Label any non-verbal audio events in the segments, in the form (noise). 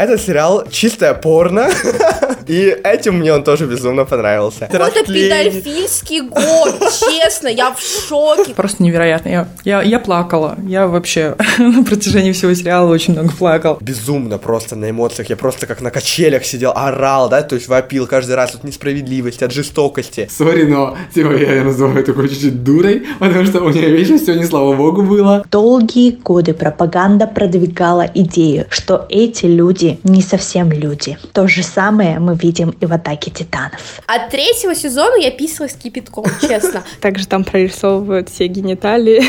Этот сериал чистая порно, (laughs) и этим мне он тоже безумно понравился. Какой-то педофильский год, (laughs) честно, я в шоке. Просто невероятно. Я, я, я плакала. Я вообще (laughs) на протяжении всего сериала очень много плакал. Безумно просто на эмоциях. Я просто как на качелях сидел, орал, да, то есть вопил каждый раз от несправедливости, от жестокости. Сори, но типа я называю такой чуть-чуть дурой, потому что у нее вечно все не слава богу было. Долгие годы пропаганда продвигала идею, что эти люди не совсем люди. То же самое мы видим и в «Атаке титанов». От третьего сезона я писалась кипятком, честно. (laughs) Также там прорисовывают все гениталии.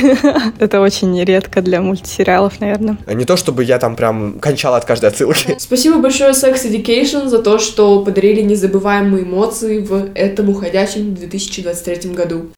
(laughs) Это очень редко для мультсериалов, наверное. Не то чтобы я там прям кончал от каждой отсылки. (laughs) Спасибо большое Sex Education за то, что подарили незабываемые эмоции в этом уходящем 2023 году.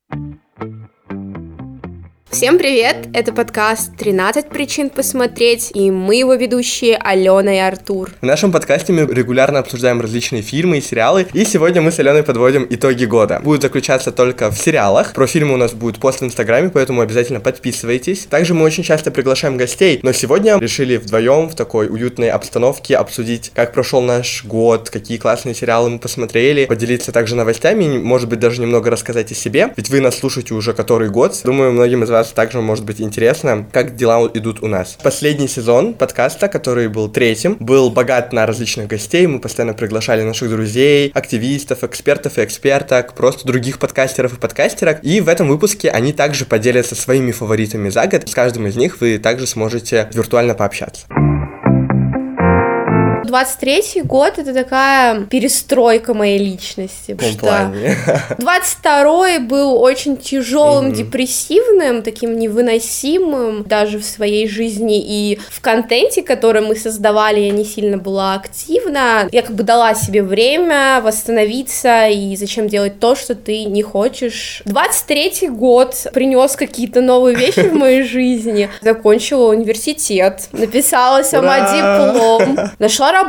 Всем привет! Это подкаст «13 причин посмотреть» и мы его ведущие Алена и Артур. В нашем подкасте мы регулярно обсуждаем различные фильмы и сериалы, и сегодня мы с Аленой подводим итоги года. Будет заключаться только в сериалах, про фильмы у нас будет пост в Инстаграме, поэтому обязательно подписывайтесь. Также мы очень часто приглашаем гостей, но сегодня решили вдвоем в такой уютной обстановке обсудить, как прошел наш год, какие классные сериалы мы посмотрели, поделиться также новостями, может быть даже немного рассказать о себе, ведь вы нас слушаете уже который год. Думаю, многим из вас также может быть интересно, как дела идут у нас. Последний сезон подкаста, который был третьим, был богат на различных гостей. Мы постоянно приглашали наших друзей, активистов, экспертов и эксперток, просто других подкастеров и подкастерок. И в этом выпуске они также поделятся своими фаворитами за год. С каждым из них вы также сможете виртуально пообщаться. 23 год это такая перестройка моей личности. В каком плане? (laughs) 22 был очень тяжелым, mm-hmm. депрессивным, таким невыносимым даже в своей жизни и в контенте, который мы создавали, я не сильно была активна. Я как бы дала себе время восстановиться и зачем делать то, что ты не хочешь. 23 год принес какие-то новые вещи в моей (laughs) жизни. Закончила университет, написала сама диплом, нашла работу,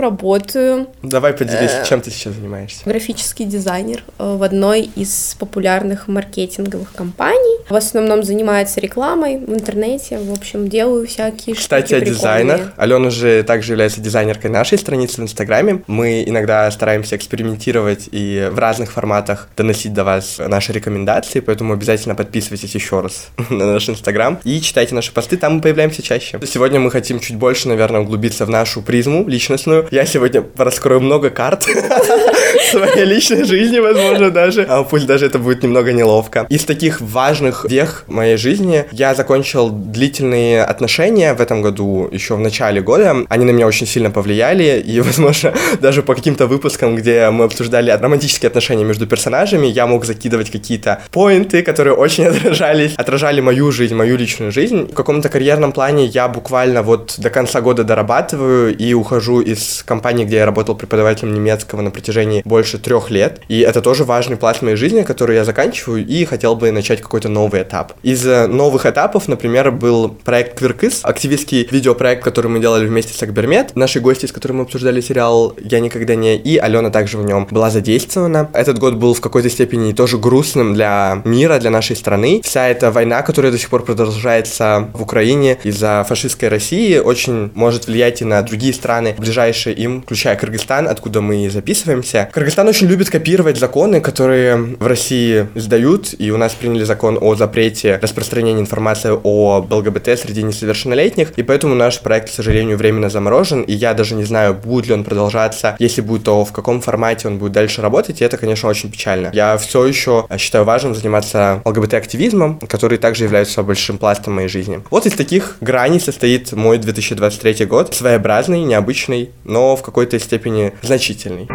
работаю. Давай поделись, э, чем ты сейчас занимаешься? Графический дизайнер э, в одной из популярных маркетинговых компаний. В основном занимается рекламой в интернете, в общем, делаю всякие Кстати, о дизайнах. Алена же также является дизайнеркой нашей страницы в Инстаграме. Мы иногда стараемся экспериментировать и в разных форматах доносить до вас наши рекомендации, поэтому обязательно подписывайтесь еще раз (laughs) на наш Инстаграм и читайте наши посты, там мы появляемся чаще. Сегодня мы хотим чуть больше, наверное, углубиться в нашу призму личностную. Я сегодня раскрою много карт (laughs) своей личной жизни, возможно, даже. А пусть даже это будет немного неловко. Из таких важных вех моей жизни я закончил длительные отношения в этом году, еще в начале года. Они на меня очень сильно повлияли, и, (laughs) возможно, даже по каким-то выпускам, где мы обсуждали романтические отношения между персонажами, я мог закидывать какие-то поинты, которые очень (laughs) отражались, отражали мою жизнь, мою личную жизнь. В каком-то карьерном плане я буквально вот до конца года дорабатываю и ухожу ухожу из компании, где я работал преподавателем немецкого на протяжении больше трех лет. И это тоже важный пласт моей жизни, который я заканчиваю и хотел бы начать какой-то новый этап. Из э, новых этапов, например, был проект Квиркыс, активистский видеопроект, который мы делали вместе с Акбермет. Наши гости, с которыми мы обсуждали сериал «Я никогда не...» и Алена также в нем была задействована. Этот год был в какой-то степени тоже грустным для мира, для нашей страны. Вся эта война, которая до сих пор продолжается в Украине из-за фашистской России, очень может влиять и на другие страны, страны, ближайшие им, включая Кыргызстан, откуда мы записываемся. Кыргызстан очень любит копировать законы, которые в России издают, и у нас приняли закон о запрете распространения информации о ЛГБТ среди несовершеннолетних, и поэтому наш проект, к сожалению, временно заморожен, и я даже не знаю, будет ли он продолжаться, если будет, то в каком формате он будет дальше работать, и это, конечно, очень печально. Я все еще считаю важным заниматься ЛГБТ-активизмом, который также является большим пластом моей жизни. Вот из таких граней состоит мой 2023 год, своеобразный, необычный, обычный, но в какой-то степени значительный.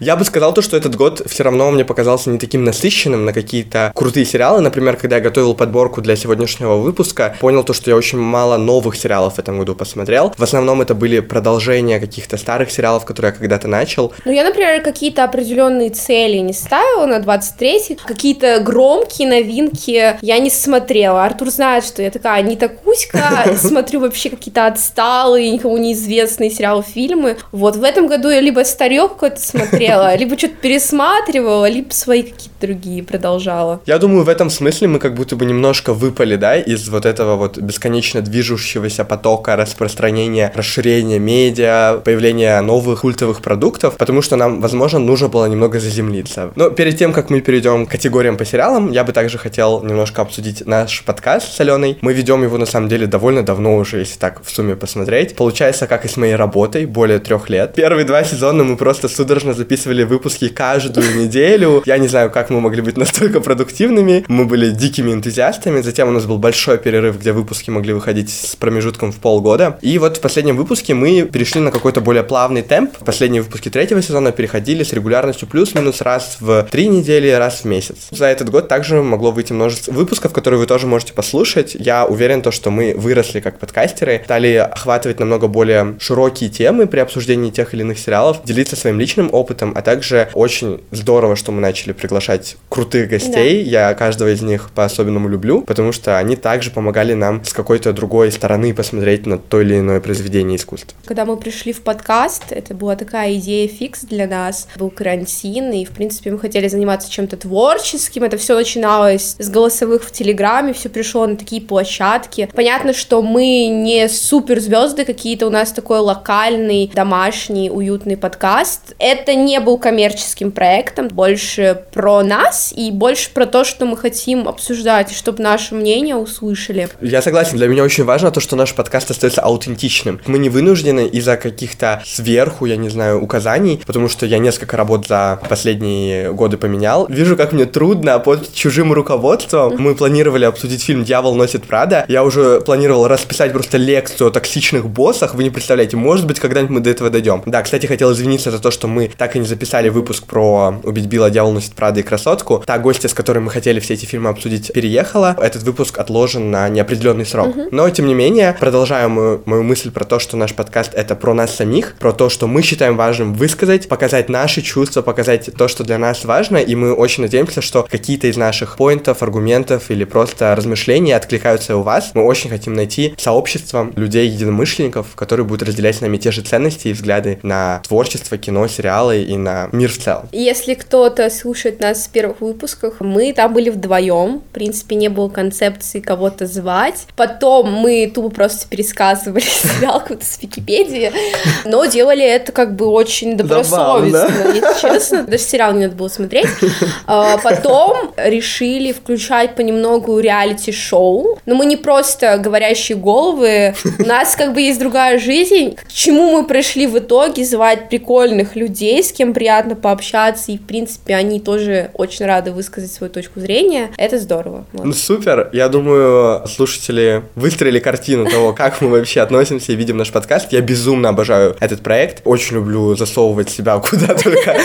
Я бы сказал то, что этот год все равно мне показался не таким насыщенным на какие-то крутые сериалы. Например, когда я готовил подборку для сегодняшнего выпуска, понял то, что я очень мало новых сериалов в этом году посмотрел. В основном это были продолжения каких-то старых сериалов, которые я когда-то начал. Ну, я, например, какие-то определенные цели не ставила на 23-й. Какие-то громкие новинки я не смотрела. Артур знает, что я такая не такуська, (laughs) смотрю вообще какие-то отсталые, никому неизвестные сериалы, фильмы. Вот, в этом году я либо старье какое-то смотрела, смотрела, либо что-то пересматривала, либо свои какие-то другие продолжала. Я думаю, в этом смысле мы как будто бы немножко выпали, да, из вот этого вот бесконечно движущегося потока распространения, расширения медиа, появления новых культовых продуктов, потому что нам, возможно, нужно было немного заземлиться. Но перед тем, как мы перейдем к категориям по сериалам, я бы также хотел немножко обсудить наш подкаст с Аленой. Мы ведем его, на самом деле, довольно давно уже, если так в сумме посмотреть. Получается, как и с моей работой, более трех лет. Первые два сезона мы просто судорожно записывали выпуски каждую (laughs) неделю. Я не знаю, как мы могли быть настолько продуктивными. Мы были дикими энтузиастами. Затем у нас был большой перерыв, где выпуски могли выходить с промежутком в полгода. И вот в последнем выпуске мы перешли на какой-то более плавный темп. Последние выпуски третьего сезона переходили с регулярностью плюс-минус раз в три недели, раз в месяц. За этот год также могло выйти множество выпусков, которые вы тоже можете послушать. Я уверен, то, что мы выросли как подкастеры, стали охватывать намного более широкие темы при обсуждении тех или иных сериалов, делиться своим личным опытом, а также очень здорово, что мы начали приглашать крутых гостей. Да. Я каждого из них по-особенному люблю, потому что они также помогали нам с какой-то другой стороны посмотреть на то или иное произведение искусства. Когда мы пришли в подкаст, это была такая идея фикс для нас. Был карантин, и, в принципе, мы хотели заниматься чем-то творческим. Это все начиналось с голосовых в Телеграме, все пришло на такие площадки. Понятно, что мы не суперзвезды какие-то, у нас такой локальный, домашний, уютный подкаст. Это не был коммерческим проектом, больше про нас и больше про то, что мы хотим обсуждать, чтобы наше мнение услышали. Я согласен, для меня очень важно то, что наш подкаст остается аутентичным. Мы не вынуждены из-за каких-то сверху, я не знаю, указаний, потому что я несколько работ за последние годы поменял. Вижу, как мне трудно под чужим руководством. Мы планировали обсудить фильм «Дьявол носит Прада». Я уже планировал расписать просто лекцию о токсичных боссах. Вы не представляете, может быть, когда-нибудь мы до этого дойдем. Да, кстати, хотел извиниться за то, что мы так и не записали выпуск про «Убить Билла, дьявол носит Прада» и «Красотку». Та гостья, с которой мы хотели все эти фильмы обсудить, переехала. Этот выпуск отложен на неопределенный срок. Uh-huh. Но, тем не менее, продолжаю мою, мою мысль про то, что наш подкаст — это про нас самих, про то, что мы считаем важным высказать, показать наши чувства, показать то, что для нас важно, и мы очень надеемся, что какие-то из наших поинтов, аргументов или просто размышлений откликаются у вас. Мы очень хотим найти сообщество людей-единомышленников, которые будут разделять с нами те же ценности и взгляды на творчество, кино, сериалы и на мир в целом. Если кто-то слушает нас с первых выпусков, мы там были вдвоем, в принципе, не было концепции кого-то звать. Потом мы тупо просто пересказывали (laughs) сериал какой-то с Википедии, но делали это как бы очень добросовестно, если честно. Даже сериал не надо было смотреть. А, потом решили включать понемногу реалити-шоу, но мы не просто говорящие головы, у нас как бы есть другая жизнь, к чему мы пришли в итоге, звать прикольных людей, с кем приятно пообщаться, и, в принципе, они тоже очень рады высказать свою точку зрения. Это здорово. Вот. Ну, супер. Я думаю, слушатели выстроили картину того, (laughs) как мы вообще относимся и видим наш подкаст. Я безумно обожаю этот проект. Очень люблю засовывать себя куда (laughs) только,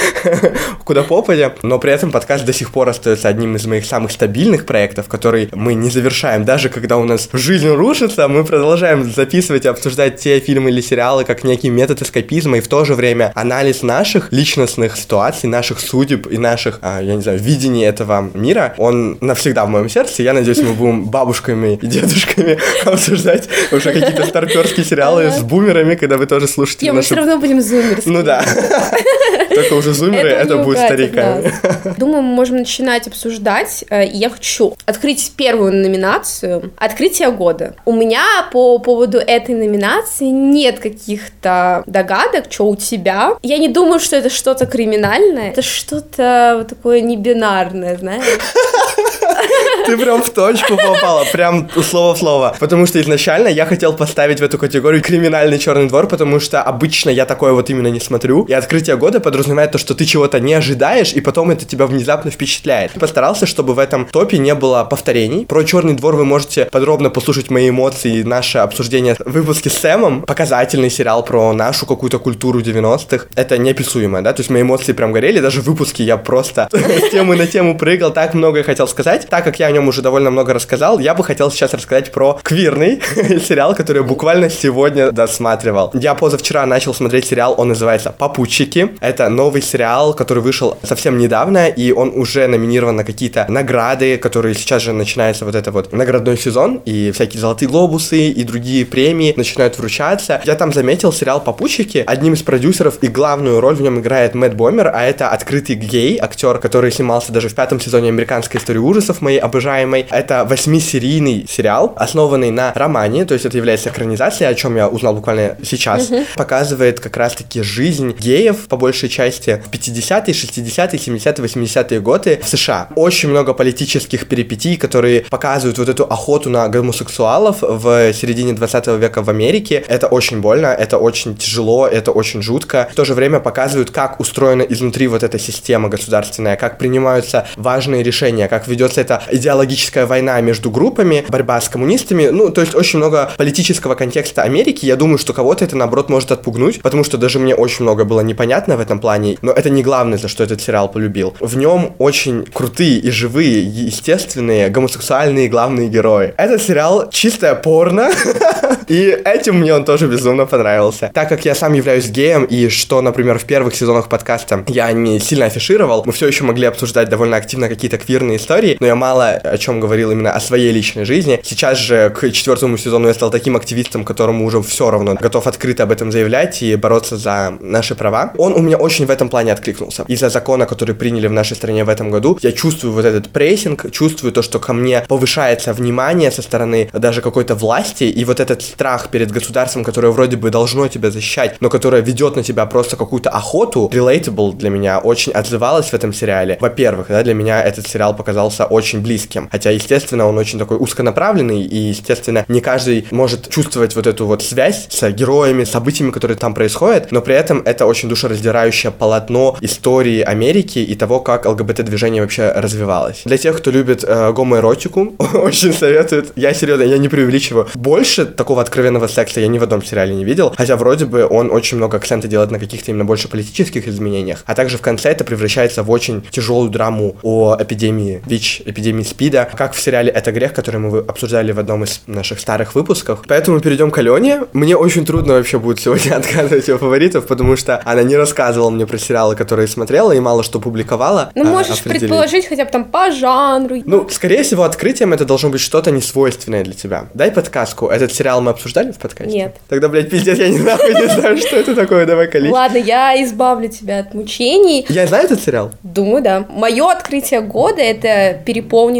куда попадя. Но при этом подкаст до сих пор остается одним из моих самых стабильных проектов, который мы не завершаем. Даже когда у нас жизнь рушится, мы продолжаем записывать и обсуждать те фильмы или сериалы как некий метод эскапизма и в то же время анализ наших личностных ситуаций, наших судеб и наших, а, я не знаю, видений этого мира, он навсегда в моем сердце. Я надеюсь, мы будем (laughs) бабушками и дедушками (laughs) обсуждать уже какие-то старперские сериалы с бумерами, когда вы тоже слушаете. Мы все равно будем зумерскими. Ну да. (laughs) Только уже зумеры, это будут стариками. Думаю, мы можем начинать обсуждать. Э, я хочу открыть первую номинацию. Открытие года. У меня по поводу этой номинации нет каких-то догадок, что у тебя. Я не думаю, что это что-то криминальное. Это что-то вот такое небинарное, знаешь. (laughs) Ты прям в точку попала, прям слово в слово. Потому что изначально я хотел поставить в эту категорию криминальный черный двор, потому что обычно я такое вот именно не смотрю. И открытие года подразумевает то, что ты чего-то не ожидаешь, и потом это тебя внезапно впечатляет. Постарался, чтобы в этом топе не было повторений. Про черный двор вы можете подробно послушать мои эмоции и наше обсуждение в выпуске с Сэмом. Показательный сериал про нашу какую-то культуру 90-х. Это неописуемо, да? То есть мои эмоции прям горели. Даже в выпуске я просто (laughs) с темы на тему прыгал, так многое хотел сказать. Так как я нем уже довольно много рассказал. Я бы хотел сейчас рассказать про квирный (laughs) сериал, который я буквально сегодня досматривал. Я позавчера начал смотреть сериал, он называется «Попутчики». Это новый сериал, который вышел совсем недавно, и он уже номинирован на какие-то награды, которые сейчас же начинается вот это вот наградной сезон, и всякие золотые глобусы и другие премии начинают вручаться. Я там заметил сериал «Попутчики». Одним из продюсеров и главную роль в нем играет Мэтт Бомер, а это открытый гей, актер, который снимался даже в пятом сезоне «Американской истории ужасов», моей обожаемой. Это восьмисерийный сериал, основанный на романе, то есть это является экранизацией, о чем я узнал буквально сейчас. Mm-hmm. Показывает как раз-таки жизнь геев, по большей части, в 50-е, 60-е, 70-е, 80-е годы в США. Очень много политических перипетий, которые показывают вот эту охоту на гомосексуалов в середине 20 века в Америке. Это очень больно, это очень тяжело, это очень жутко. В то же время показывают, как устроена изнутри вот эта система государственная, как принимаются важные решения, как ведется эта идеологическая война между группами, борьба с коммунистами. Ну, то есть очень много политического контекста Америки. Я думаю, что кого-то это, наоборот, может отпугнуть, потому что даже мне очень много было непонятно в этом плане, но это не главное, за что этот сериал полюбил. В нем очень крутые и живые, естественные, гомосексуальные главные герои. Этот сериал чистая порно, (laughs) и этим мне он тоже безумно понравился. Так как я сам являюсь геем, и что, например, в первых сезонах подкаста я не сильно афишировал, мы все еще могли обсуждать довольно активно какие-то квирные истории, но я мало о чем говорил именно о своей личной жизни. Сейчас же к четвертому сезону я стал таким активистом, которому уже все равно готов открыто об этом заявлять и бороться за наши права. Он у меня очень в этом плане откликнулся. Из-за закона, который приняли в нашей стране в этом году, я чувствую вот этот прессинг, чувствую то, что ко мне повышается внимание со стороны даже какой-то власти, и вот этот страх перед государством, которое вроде бы должно тебя защищать, но которое ведет на тебя просто какую-то охоту, relatable для меня, очень отзывалось в этом сериале. Во-первых, да, для меня этот сериал показался очень близким, хотя, естественно, он очень такой узконаправленный, и, естественно, не каждый может чувствовать вот эту вот связь с героями, событиями, которые там происходят, но при этом это очень душераздирающее полотно истории Америки и того, как ЛГБТ-движение вообще развивалось. Для тех, кто любит э, гомоэротику, (laughs) очень советуют. Я серьезно, я не преувеличиваю. Больше такого откровенного секса я ни в одном сериале не видел, хотя вроде бы он очень много акцента делает на каких-то именно больше политических изменениях, а также в конце это превращается в очень тяжелую драму о эпидемии ВИЧ, эпидемии СПИДа, как в сериале «Это грех», который мы обсуждали в одном из наших старых выпусках. Поэтому перейдем к Алене. Мне очень трудно вообще будет сегодня (laughs) отказывать ее фаворитов, потому что она не рассказывала мне про сериалы, которые смотрела, и мало что публиковала. Ну, а, можешь предположить хотя бы там по жанру. Ну, скорее всего, открытием это должно быть что-то несвойственное для тебя. Дай подсказку. Этот сериал мы обсуждали в подкасте? Нет. Тогда, блядь, пиздец, я не знаю, не знаю, что это такое, давай колись. Ладно, я избавлю тебя от мучений. Я знаю этот сериал? Думаю, да. Мое открытие года — это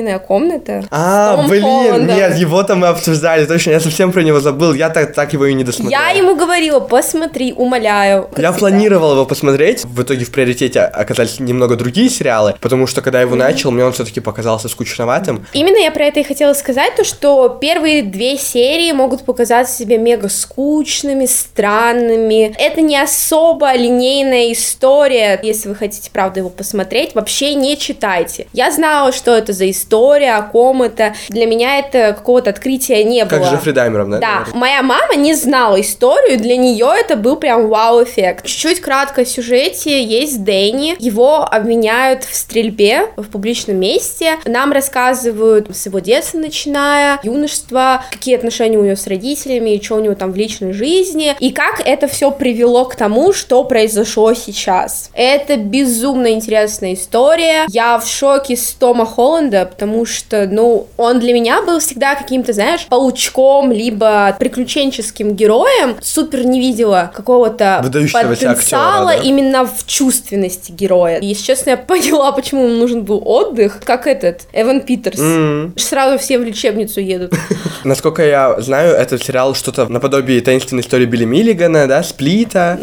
«Переполненная комната». А, блин, Холландом. нет, его-то мы обсуждали, точно, я совсем про него забыл, я так, так его и не досмотрел. Я ему говорила, посмотри, умоляю. Я планировал его посмотреть, в итоге в приоритете оказались немного другие сериалы, потому что когда я его mm-hmm. начал, мне он все-таки показался скучноватым. Именно я про это и хотела сказать, то что первые две серии могут показаться себе мега скучными, странными. Это не особо линейная история, если вы хотите, правда, его посмотреть, вообще не читайте. Я знала, что это за история, о ком это. Для меня это какого-то открытия не было. Как Джеффри Даймером, да? Да. Моя мама не знала историю, для нее это был прям вау-эффект. Чуть-чуть кратко о сюжете. Есть Дэнни, его обвиняют в стрельбе в публичном месте. Нам рассказывают с его детства начиная, юношества, какие отношения у него с родителями, и что у него там в личной жизни, и как это все привело к тому, что произошло сейчас. Это безумно интересная история. Я в шоке с Тома Холланда, потому что, ну, он для меня был всегда каким-то, знаешь, паучком, либо приключенческим героем. Супер не видела какого-то потенциала актера, да? именно в чувственности героя. И, если честно, я (laughs) поняла, почему ему нужен был отдых, как этот, Эван Питерс. Mm-hmm. Сразу все в лечебницу едут. (laughs) Насколько я знаю, этот сериал что-то наподобие таинственной истории Билли Миллигана, да, Сплита.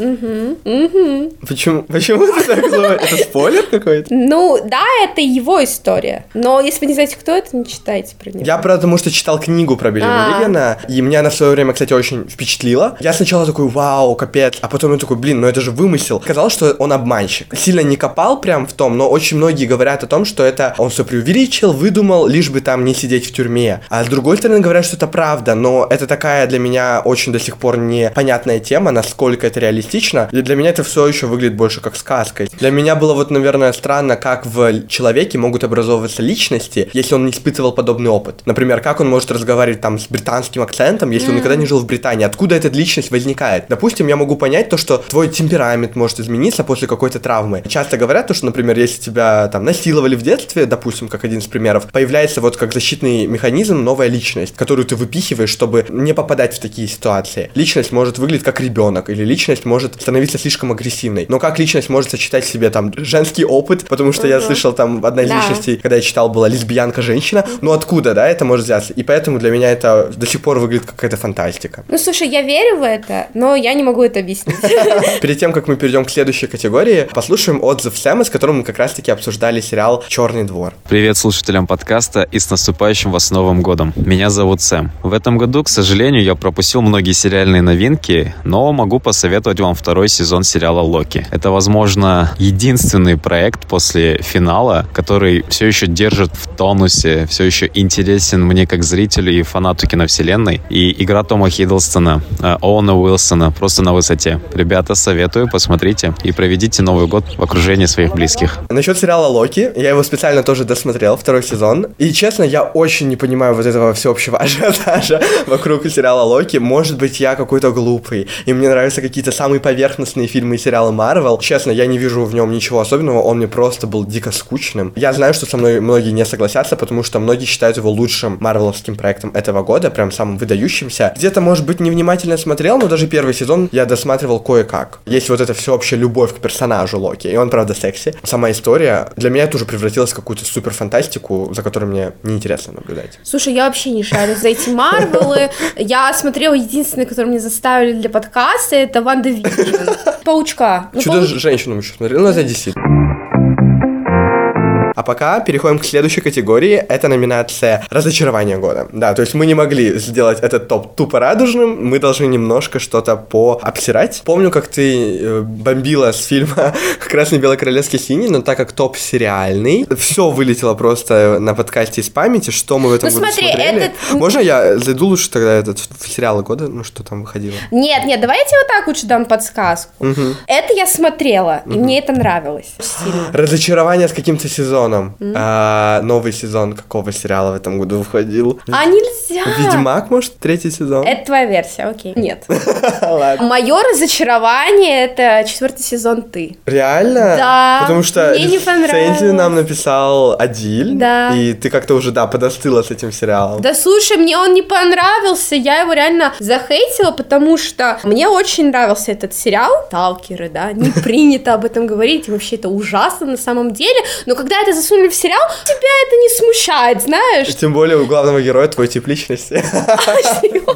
Почему? Почему это такое? Это спойлер какой-то? Ну, да, это его история. Но если вы не знаете, кто это, не читайте про него. Я потому что читал книгу про Билли а. Миллигана, и меня на свое время, кстати, очень впечатлило. Я сначала такой, вау, капец, а потом я такой, блин, ну это же вымысел. Казалось, что он обманщик. Сильно не копал прям в том, но очень многие говорят о том, что это он все преувеличил, выдумал, лишь бы там не сидеть в тюрьме. А с другой стороны говорят, что это правда, но это такая для меня очень до сих пор непонятная тема, насколько это реалистично. И для меня это все еще выглядит больше как сказкой. Для меня было вот, наверное, странно, как в человеке могут образовываться личности, реальности, если он не испытывал подобный опыт. Например, как он может разговаривать там с британским акцентом, если он никогда не жил в Британии? Откуда эта личность возникает? Допустим, я могу понять то, что твой темперамент может измениться после какой-то травмы. Часто говорят то, что, например, если тебя там насиловали в детстве, допустим, как один из примеров, появляется вот как защитный механизм новая личность, которую ты выпихиваешь, чтобы не попадать в такие ситуации. Личность может выглядеть как ребенок, или личность может становиться слишком агрессивной. Но как личность может сочетать в себе там женский опыт, потому что я слышал там одна из Да. личностей, когда я читал, была лесбиянка-женщина. Ну откуда, да, это может взяться? И поэтому для меня это до сих пор выглядит как какая-то фантастика. Ну, слушай, я верю в это, но я не могу это объяснить. (laughs) Перед тем, как мы перейдем к следующей категории, послушаем отзыв Сэма, с которым мы как раз-таки обсуждали сериал «Черный двор». Привет слушателям подкаста и с наступающим вас Новым годом. Меня зовут Сэм. В этом году, к сожалению, я пропустил многие сериальные новинки, но могу посоветовать вам второй сезон сериала «Локи». Это, возможно, единственный проект после финала, который все еще держит в тонусе, все еще интересен мне как зрителю и фанату киновселенной. И игра Тома Хиддлстона, э, Оуэна Уилсона просто на высоте. Ребята, советую, посмотрите и проведите Новый год в окружении своих близких. Насчет сериала Локи, я его специально тоже досмотрел, второй сезон. И честно, я очень не понимаю вот этого всеобщего ажиотажа (laughs) вокруг сериала Локи. Может быть, я какой-то глупый, и мне нравятся какие-то самые поверхностные фильмы и сериалы Марвел. Честно, я не вижу в нем ничего особенного, он мне просто был дико скучным. Я знаю, что со мной многие не согласятся, потому что многие считают его лучшим марвеловским проектом этого года, прям самым выдающимся. Где-то, может быть, невнимательно смотрел, но даже первый сезон я досматривал кое-как. Есть вот эта всеобщая любовь к персонажу Локи, и он, правда, секси. Сама история для меня тоже превратилась в какую-то супер фантастику, за которой мне неинтересно наблюдать. Слушай, я вообще не шарю за эти Марвелы. Я смотрела единственный, который мне заставили для подкаста, это WandaVision. (laughs) Паучка. Ну, Чудо пау- женщину мы еще смотрели, ну это DC. А пока переходим к следующей категории. Это номинация «Разочарование года». Да, то есть мы не могли сделать этот топ тупо радужным, мы должны немножко что-то пообсирать. Помню, как ты э, бомбила с фильма (laughs) «Красный, белый, королевский, синий», но так как топ сериальный, все вылетело просто на подкасте из памяти, что мы в этом Ну, году смотри, смотрели. этот- Можно я зайду лучше тогда этот в сериалы года, ну что там выходило? Нет, нет, давайте вот так лучше дам подсказку. Это я смотрела, и мне это нравилось сильно. Разочарование с каким-то сезоном. А, новый сезон какого сериала в этом году выходил? А нельзя! Ведьмак, может, третий сезон? Это твоя версия, окей. (laughs) Нет. Мое разочарование это четвертый сезон ты. Реально? Да, Потому что мне не понравилось. рецензию нам написал Адиль. Да. И ты как-то уже, да, подостыла с этим сериалом. Да слушай, мне он не понравился, я его реально захейтила, потому что мне очень нравился этот сериал «Талкеры», да, не принято об этом говорить, и вообще это ужасно на самом деле, но когда это засунули в сериал, тебя это не смущает, знаешь? Тем более у главного героя твой тип личности.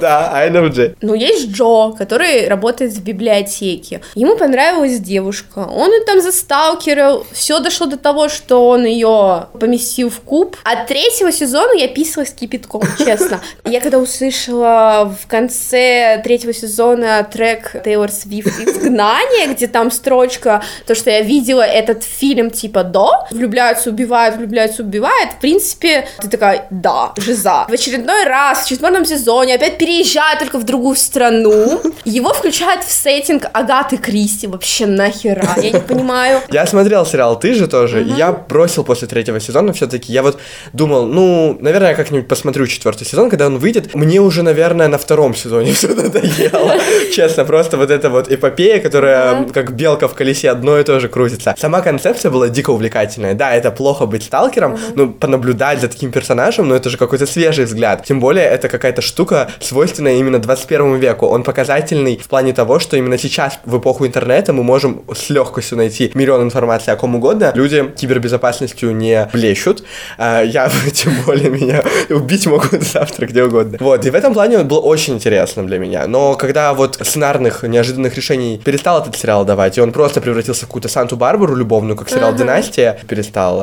Да, INFJ. Ну, есть Джо, который работает в библиотеке. Ему понравилась девушка. Он ее там засталкерил. Все дошло до того, что он ее поместил в куб. От третьего сезона я писалась кипятком, (laughs) честно. Я когда услышала в конце третьего сезона трек Тейлор Свифт «Изгнание», где там строчка, то, что я видела этот фильм типа до, влюбляются, убивают, влюбляются, убивают, в принципе, ты такая, да, жиза. В очередной раз, в четвертом сезоне, опять переезжает только в другую страну. Его включают в сеттинг Агаты Кристи. Вообще нахера? Я не понимаю. Я смотрел сериал «Ты же» тоже, и я бросил после третьего сезона все-таки. Я вот думал, ну, наверное, я как-нибудь посмотрю четвертый сезон, когда он выйдет. Мне уже, наверное, на втором сезоне (laughs) все надоело. Честно, просто вот эта вот эпопея, которая как белка в колесе одно и то же крутится. Сама концепция была дико увлекательная. Да, это плохо быть сталкером, но понаблюдать за таким персонажем, ну, это же какой-то свежий взгляд. Тем более, это какая-то штука, свойственная именно 21 веку. Он показательный в плане того, что именно сейчас, в эпоху интернета, мы можем с легкостью найти миллион информации о ком угодно. Люди кибербезопасностью не блещут. А Я, (laughs) тем более, меня убить могут (laughs) завтра где угодно. Вот, и в этом плане он был очень интересным для меня. Но когда вот сценарных неожиданных решений перестал этот сериал давать, и он просто превратился в какую-то Санту-Барбару любовную, как сериал «Династия»,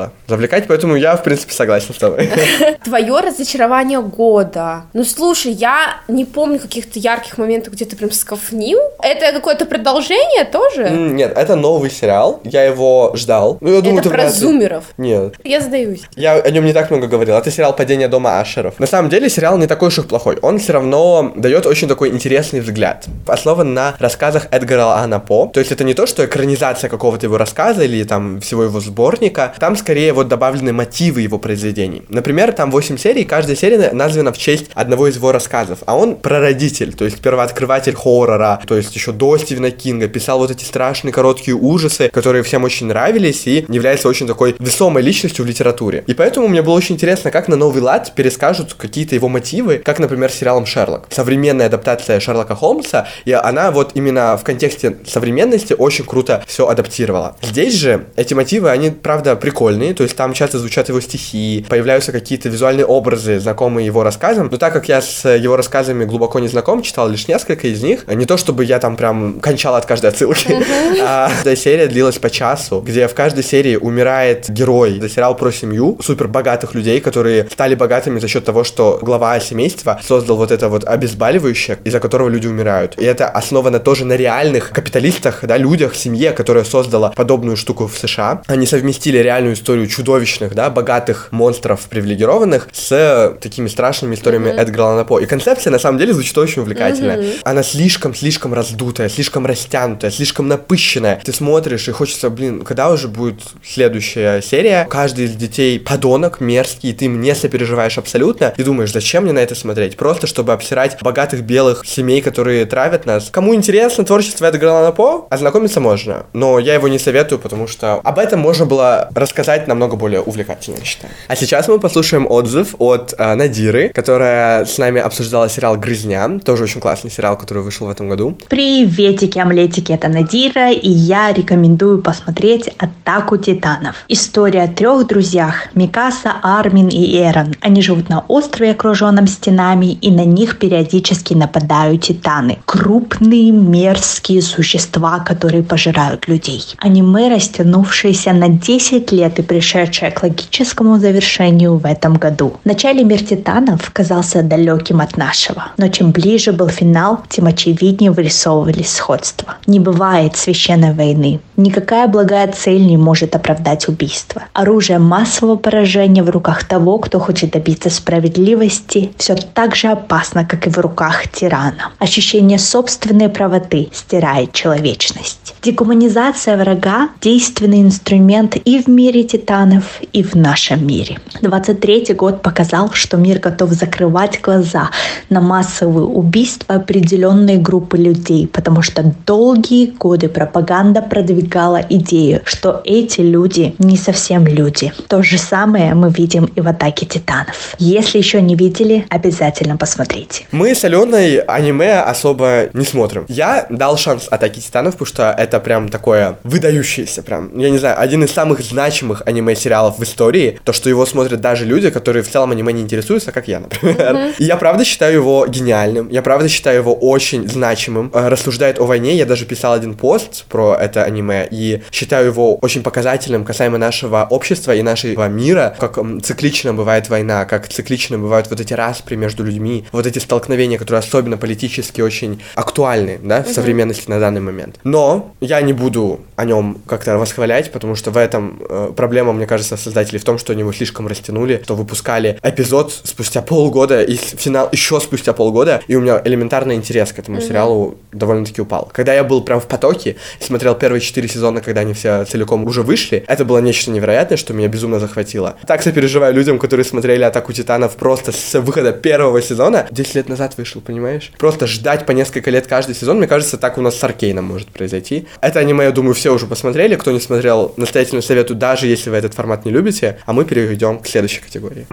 перестала завлекать, поэтому я, в принципе, согласен с тобой. (laughs) Твое разочарование года. Ну слушай, я не помню каких-то ярких моментов, где ты прям скафнил. Это какое-то продолжение тоже? Нет, это новый сериал, я его ждал. Ну, я думаю, Это про зумеров. Нет. Я сдаюсь. Я о нем не так много говорил. Это сериал «Падение дома Ашеров». На самом деле сериал не такой уж и плохой. Он все равно дает очень такой интересный взгляд. Основан на рассказах Эдгара Алана По. То есть это не то, что экранизация какого-то его рассказа или там всего его сборника. Там скорее скорее вот добавлены мотивы его произведений. Например, там 8 серий, каждая серия названа в честь одного из его рассказов, а он прародитель, то есть первооткрыватель хоррора, то есть еще до Стивена Кинга, писал вот эти страшные короткие ужасы, которые всем очень нравились и является очень такой весомой личностью в литературе. И поэтому мне было очень интересно, как на новый лад перескажут какие-то его мотивы, как, например, сериалом Шерлок. Современная адаптация Шерлока Холмса, и она вот именно в контексте современности очень круто все адаптировала. Здесь же эти мотивы, они, правда, прикольные, то есть там часто звучат его стихи, появляются какие-то визуальные образы, знакомые его рассказам, но так как я с его рассказами глубоко не знаком, читал лишь несколько из них, не то чтобы я там прям кончал от каждой отсылки, а эта серия длилась по часу, где в каждой серии умирает герой. Это сериал про семью супер богатых людей, которые стали богатыми за счет того, что глава семейства создал вот это вот обезболивающее, из-за которого люди умирают. И это основано тоже на реальных капиталистах, да, людях, семье, которая создала подобную штуку в США. Они совместили реальную историю чудовищных, да, богатых монстров привилегированных с такими страшными историями mm-hmm. Эдгара Аллана По. И концепция на самом деле звучит очень увлекательно. Mm-hmm. Она слишком-слишком раздутая, слишком растянутая, слишком напыщенная. Ты смотришь и хочется, блин, когда уже будет следующая серия? Каждый из детей подонок, мерзкий, и ты им не сопереживаешь абсолютно. И думаешь, зачем мне на это смотреть? Просто чтобы обсирать богатых белых семей, которые травят нас. Кому интересно творчество Эдгара Аллана По, ознакомиться можно. Но я его не советую, потому что об этом можно было рассказать намного более увлекательно, я считаю. А сейчас мы послушаем отзыв от э, Надиры, которая с нами обсуждала сериал «Грызня», тоже очень классный сериал, который вышел в этом году. Приветики, омлетики, это Надира, и я рекомендую посмотреть «Атаку титанов». История о трех друзьях – Микаса, Армин и Эрон. Они живут на острове, окруженном стенами, и на них периодически нападают титаны. Крупные, мерзкие существа, которые пожирают людей. Аниме, растянувшееся на 10 лет и пришедшее к логическому завершению в этом году. В начале мир титанов казался далеким от нашего, но чем ближе был финал, тем очевиднее вырисовывались сходства. Не бывает священной войны. Никакая благая цель не может оправдать убийство. Оружие массового поражения в руках того, кто хочет добиться справедливости, все так же опасно, как и в руках тирана. Ощущение собственной правоты стирает человечность. Декоммунизация врага – действенный инструмент и в мире титанов, и в нашем мире. 23 год показал, что мир готов закрывать глаза на массовые убийства определенной группы людей, потому что долгие годы пропаганда продвигала идею, что эти люди не совсем люди. То же самое мы видим и в «Атаке титанов». Если еще не видели, обязательно посмотрите. Мы с Аленой аниме особо не смотрим. Я дал шанс «Атаке титанов», потому что это прям такое выдающееся, прям, я не знаю, один из самых значимых аниме-сериалов в истории. То, что его смотрят даже люди, которые в целом аниме не интересуются, как я, например. Mm-hmm. И я правда считаю его гениальным, я правда считаю его очень значимым. Э, рассуждает о войне, я даже писал один пост про это аниме, и считаю его очень показательным касаемо нашего общества и нашего мира, как циклично бывает война, как циклично бывают вот эти распри между людьми, вот эти столкновения, которые особенно политически очень актуальны, да, в современности на данный момент. Но я не буду о нем как-то восхвалять, потому что в этом э, проблема, мне кажется, создателей в том, что они его слишком растянули, что выпускали эпизод спустя полгода и финал еще спустя полгода, и у меня элементарный интерес к этому сериалу довольно-таки упал. Когда я был прям в потоке смотрел первые четыре сезона, когда они все целиком уже вышли, это было нечто невероятное, что меня безумно захватило. Так сопереживаю людям, которые смотрели «Атаку Титанов» просто с выхода первого сезона. 10 лет назад вышел, понимаешь? Просто ждать по несколько лет каждый сезон, мне кажется, так у нас с Аркейном может произойти. Это аниме, я думаю, все уже посмотрели. Кто не смотрел, настоятельно советую, даже если вы этот формат не любите. А мы перейдем к следующей категории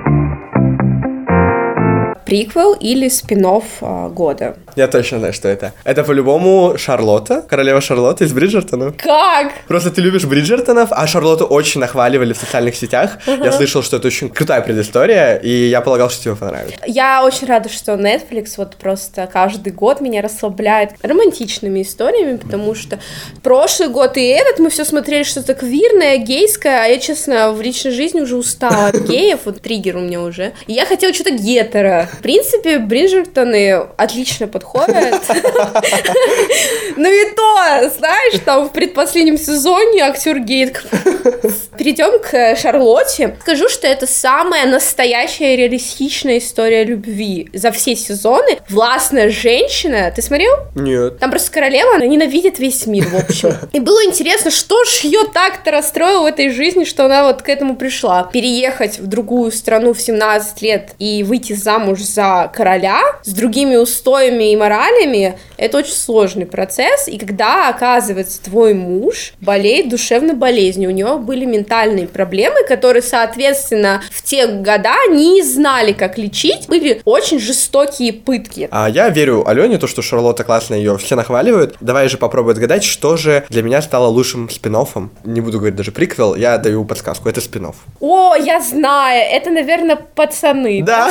приквел или спин а, года. Я точно знаю, что это. Это по-любому Шарлотта, королева Шарлотта из Бриджертона. Как? Просто ты любишь Бриджертонов, а Шарлотту очень нахваливали в социальных сетях. Uh-huh. Я слышал, что это очень крутая предыстория, и я полагал, что тебе понравится. Я очень рада, что Netflix вот просто каждый год меня расслабляет романтичными историями, потому что прошлый год и этот мы все смотрели что-то квирное, гейское, а я, честно, в личной жизни уже устала от геев, вот триггер у меня уже. И я хотела что-то гетера. В принципе, Бриджертоны отлично подходят. (laughs) Но и то, знаешь, там в предпоследнем сезоне актер Гейт перейдем к Шарлотте. Скажу, что это самая настоящая реалистичная история любви за все сезоны. Властная женщина. Ты смотрел? Нет. Там просто королева, она ненавидит весь мир, в общем. (laughs) И было интересно, что ж ее так-то расстроило в этой жизни, что она вот к этому пришла. Переехать в другую страну в 17 лет и выйти замуж за короля с другими устоями и моралями, это очень сложный процесс. И когда, оказывается, твой муж болеет душевной болезнью, у него были ментальные проблемы, которые, соответственно, в те года не знали, как лечить, были очень жестокие пытки. А я верю Алене, то, что Шарлотта классно ее все нахваливают. Давай же попробуй отгадать, что же для меня стало лучшим спин -оффом. Не буду говорить даже приквел, я даю подсказку, это спин -офф. О, я знаю, это, наверное, пацаны. Да.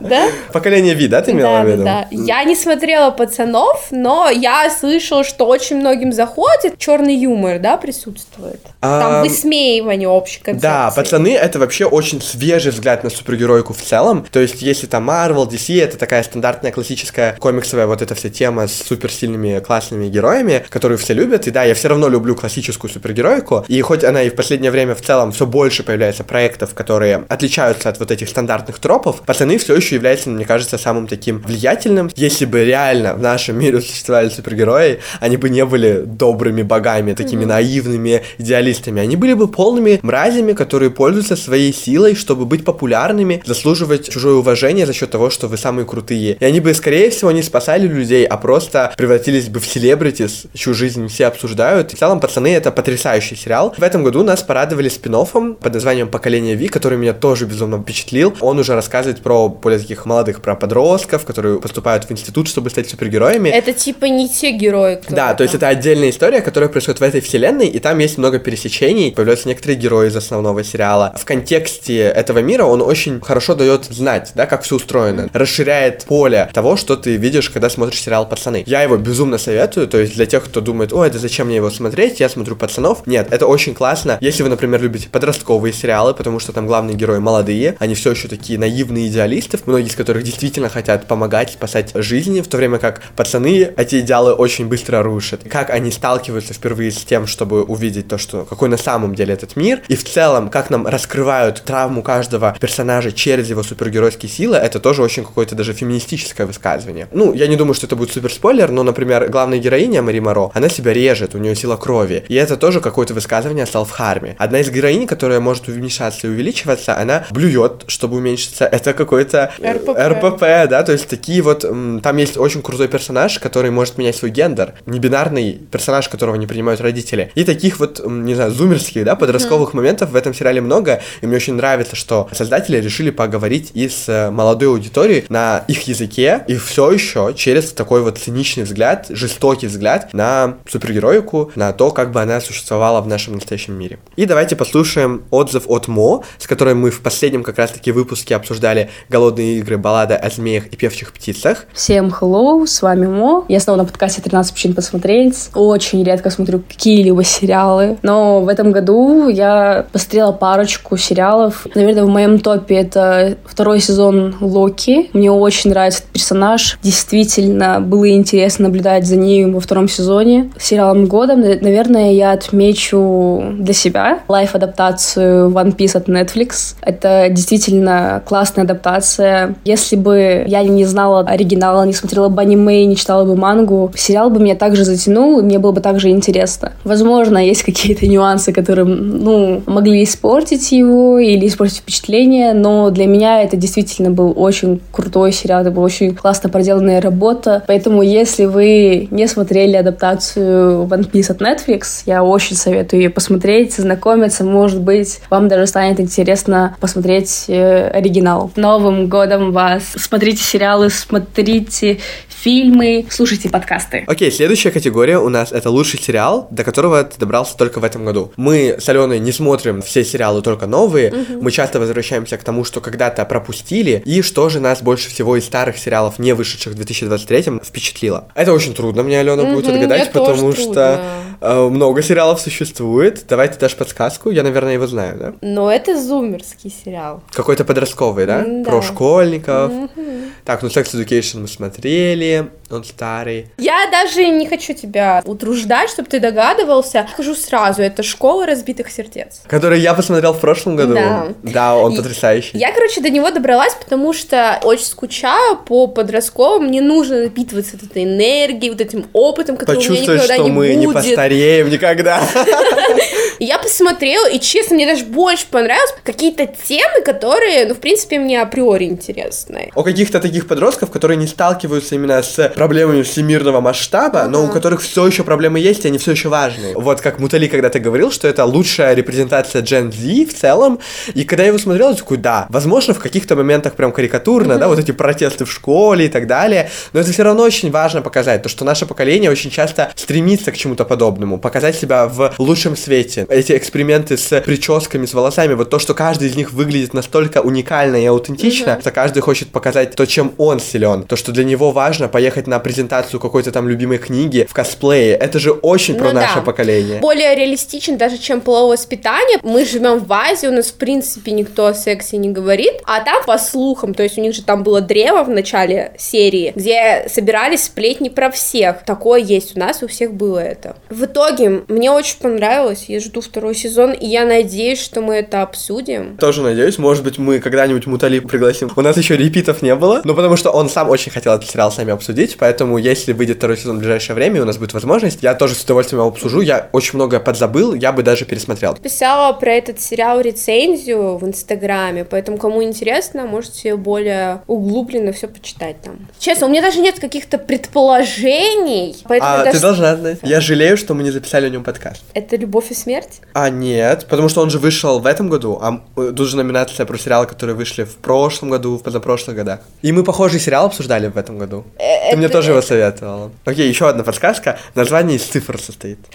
Да? (laughs) Поколение Ви, да, ты имела да, в виду? Да, да. Я не смотрела пацанов, но я слышала, что очень многим заходит. Черный юмор, да, присутствует. Там А, высмеивание общей концепции. Да, пацаны это вообще очень свежий взгляд на супергеройку в целом. То есть, если там Marvel, DC, это такая стандартная классическая комиксовая вот эта вся тема с суперсильными классными героями, которые все любят. И да, я все равно люблю классическую супергеройку. И хоть она и в последнее время в целом все больше появляется проектов, которые отличаются от вот этих стандартных тропов, пацаны все еще являются, мне кажется, самым таким влиятельным. Если бы реально в нашем мире существовали супергерои, они бы не были добрыми богами, такими наивными идеалистами. Они были бы полными мразями, которые пользуются своей силой, чтобы быть популярными, заслуживать чужое уважение за счет того, что вы самые крутые. И они бы, скорее всего, не спасали людей, а просто превратились бы в селебритис, чью жизнь все обсуждают. В целом, пацаны, это потрясающий сериал. В этом году нас порадовали спин под названием «Поколение Ви», который меня тоже безумно впечатлил. Он уже рассказывает про более таких молодых, про подростков, которые поступают в институт, чтобы стать супергероями. Это типа не те герои, кто Да, то есть это отдельная история, которая происходит в этой вселенной, и там есть много пересечений, появляются некоторые герои из основного сериала. В контексте этого мира он очень хорошо дает знать, да, как все устроено, расширяет поле того, что ты видишь, когда смотришь сериал «Пацаны». Я его безумно советую, то есть для тех, кто думает, о, это зачем мне его смотреть, я смотрю «Пацанов». Нет, это очень классно, если вы, например, любите подростковые сериалы, потому что там главные герои молодые, они все еще такие наивные идеалисты, многие из которых действительно хотят помогать, спасать жизни, в то время как пацаны эти идеалы очень быстро рушат. Как они сталкиваются впервые с тем, чтобы увидеть то, что какой на самом деле этот мир, и в целом, как нам раскрывают травму каждого персонажа через его супергеройские силы, это тоже очень какое-то даже феминистическое высказывание. Ну, я не думаю, что это будет супер спойлер, но, например, главная героиня Мари Моро, она себя режет, у нее сила крови, и это тоже какое-то высказывание о селф-харме. Одна из героинь, которая может уменьшаться и увеличиваться, она блюет, чтобы уменьшиться. Это какой-то РПП. РПП, да, то есть такие вот, м, там есть очень крутой персонаж, который может менять свой гендер, небинарный персонаж, которого не принимают родители. И таких вот, не знаю, зумерских, да, подростковых моментов в этом сериале много, и мне очень нравится, что создатели решили поговорить и с э, молодой аудиторией на их языке, и все еще через такой вот циничный взгляд, жестокий взгляд на супергероику, на то, как бы она существовала в нашем настоящем мире. И давайте послушаем отзыв от Мо, с которой мы в последнем как раз-таки выпуске обсуждали «Голодные игры. Баллада о змеях и певчих птицах». Всем hello, с вами Мо. Я снова на подкасте «13 причин посмотреть». Очень редко смотрю какие-либо сериалы, но в этом году я посмотрела парочку сериалов. Наверное, в моем топе это второй сезон Локи. Мне очень нравится этот персонаж. Действительно, было интересно наблюдать за ним во втором сезоне. Сериалом года, наверное, я отмечу для себя лайф-адаптацию One Piece от Netflix. Это действительно классная адаптация. Если бы я не знала оригинала, не смотрела бы аниме, не читала бы мангу, сериал бы меня также затянул, и мне было бы также интересно. Возможно, есть какие-то нюансы, которые, ну, могли испортить его или испортить впечатление, но для меня это действительно был очень крутой сериал, это была очень классно проделанная работа. Поэтому, если вы не смотрели адаптацию One Piece от Netflix, я очень советую ее посмотреть, знакомиться, может быть, вам даже станет интересно посмотреть э, оригинал. Новым годом вас! Смотрите сериалы, смотрите gente фильмы, слушайте подкасты. Окей, следующая категория у нас это лучший сериал, до которого ты добрался только в этом году. Мы с Аленой не смотрим все сериалы, только новые. Мы часто возвращаемся к тому, что когда-то пропустили, и что же нас больше всего из старых сериалов, не вышедших в 2023 впечатлило. Это очень трудно мне, Алена, будет Мгм, отгадать, потому что. Э, много сериалов существует. Давай ты дашь подсказку. Я, наверное, его знаю, да? Но это зумерский сериал. Какой-то подростковый, да? Да. Про школьников. Мгм. Так, ну Sex Education мы смотрели. Он старый. Я даже не хочу тебя утруждать, чтобы ты догадывался. Скажу сразу, это школа разбитых сердец. Который я посмотрел в прошлом году. Да. Да, он И- потрясающий. Я, короче, до него добралась, потому что очень скучаю по подростковым. Мне нужно напитываться этой энергией, вот этим опытом, который у меня никогда что не мы не постареем никогда. (laughs) Я посмотрела, и честно, мне даже больше понравилось какие-то темы, которые, ну, в принципе, мне априори интересны. О каких-то таких подростков, которые не сталкиваются именно с проблемами всемирного масштаба, но у которых все еще проблемы есть, и они все еще важны. Вот как Мутали когда-то говорил, что это лучшая репрезентация Gen Z в целом. И когда я его смотрел, я такой, да, возможно, в каких-то моментах прям карикатурно, да, вот эти протесты в школе и так далее, но это все равно очень важно показать, то, что наше поколение очень часто стремится к чему-то подобному, показать себя в лучшем свете. Эти эксперименты с прическами, с волосами, вот то, что каждый из них выглядит настолько уникально и аутентично, что каждый хочет показать то, чем он силен, то, что для него важно поехать на презентацию какой-то там любимой книги в косплее. Это же очень про Ну наше да. поколение. Более реалистичен даже, чем половое воспитание. Мы живем в Азии, у нас, в принципе, никто о сексе не говорит. А там, по слухам, то есть у них же там было древо в начале серии, где собирались сплетни про всех. Такое есть у нас, у всех было это. В итоге, мне очень понравилось, я жду второй сезон, и я надеюсь, что мы это обсудим. Тоже надеюсь, может быть, мы когда-нибудь Мутали пригласим. У нас еще репитов не было, но потому что он сам очень хотел этот сериал с нами обсудить, поэтому если выйдет второй сезон в ближайшее время, и у нас будет возможность, я тоже с удовольствием его обсужу. Я очень много подзабыл, я бы даже пересмотрел. Писала про этот сериал рецензию в Инстаграме, поэтому кому интересно, можете более углубленно все почитать там. Честно, у меня даже нет каких-то предположений, поэтому А даже... ты должна знать. Я жалею, что мы не записали о нем подкаст. Это «Любовь и смерть»? А, нет, потому что он же вышел в этом году, а э, тут же номинация про сериалы, которые вышли в прошлом году, в позапрошлых годах. И мы похожий сериал обсуждали в этом году. Ты мне это- тоже его советовала. Окей, еще одна подсказка. Название из цифр состоит. (gasps)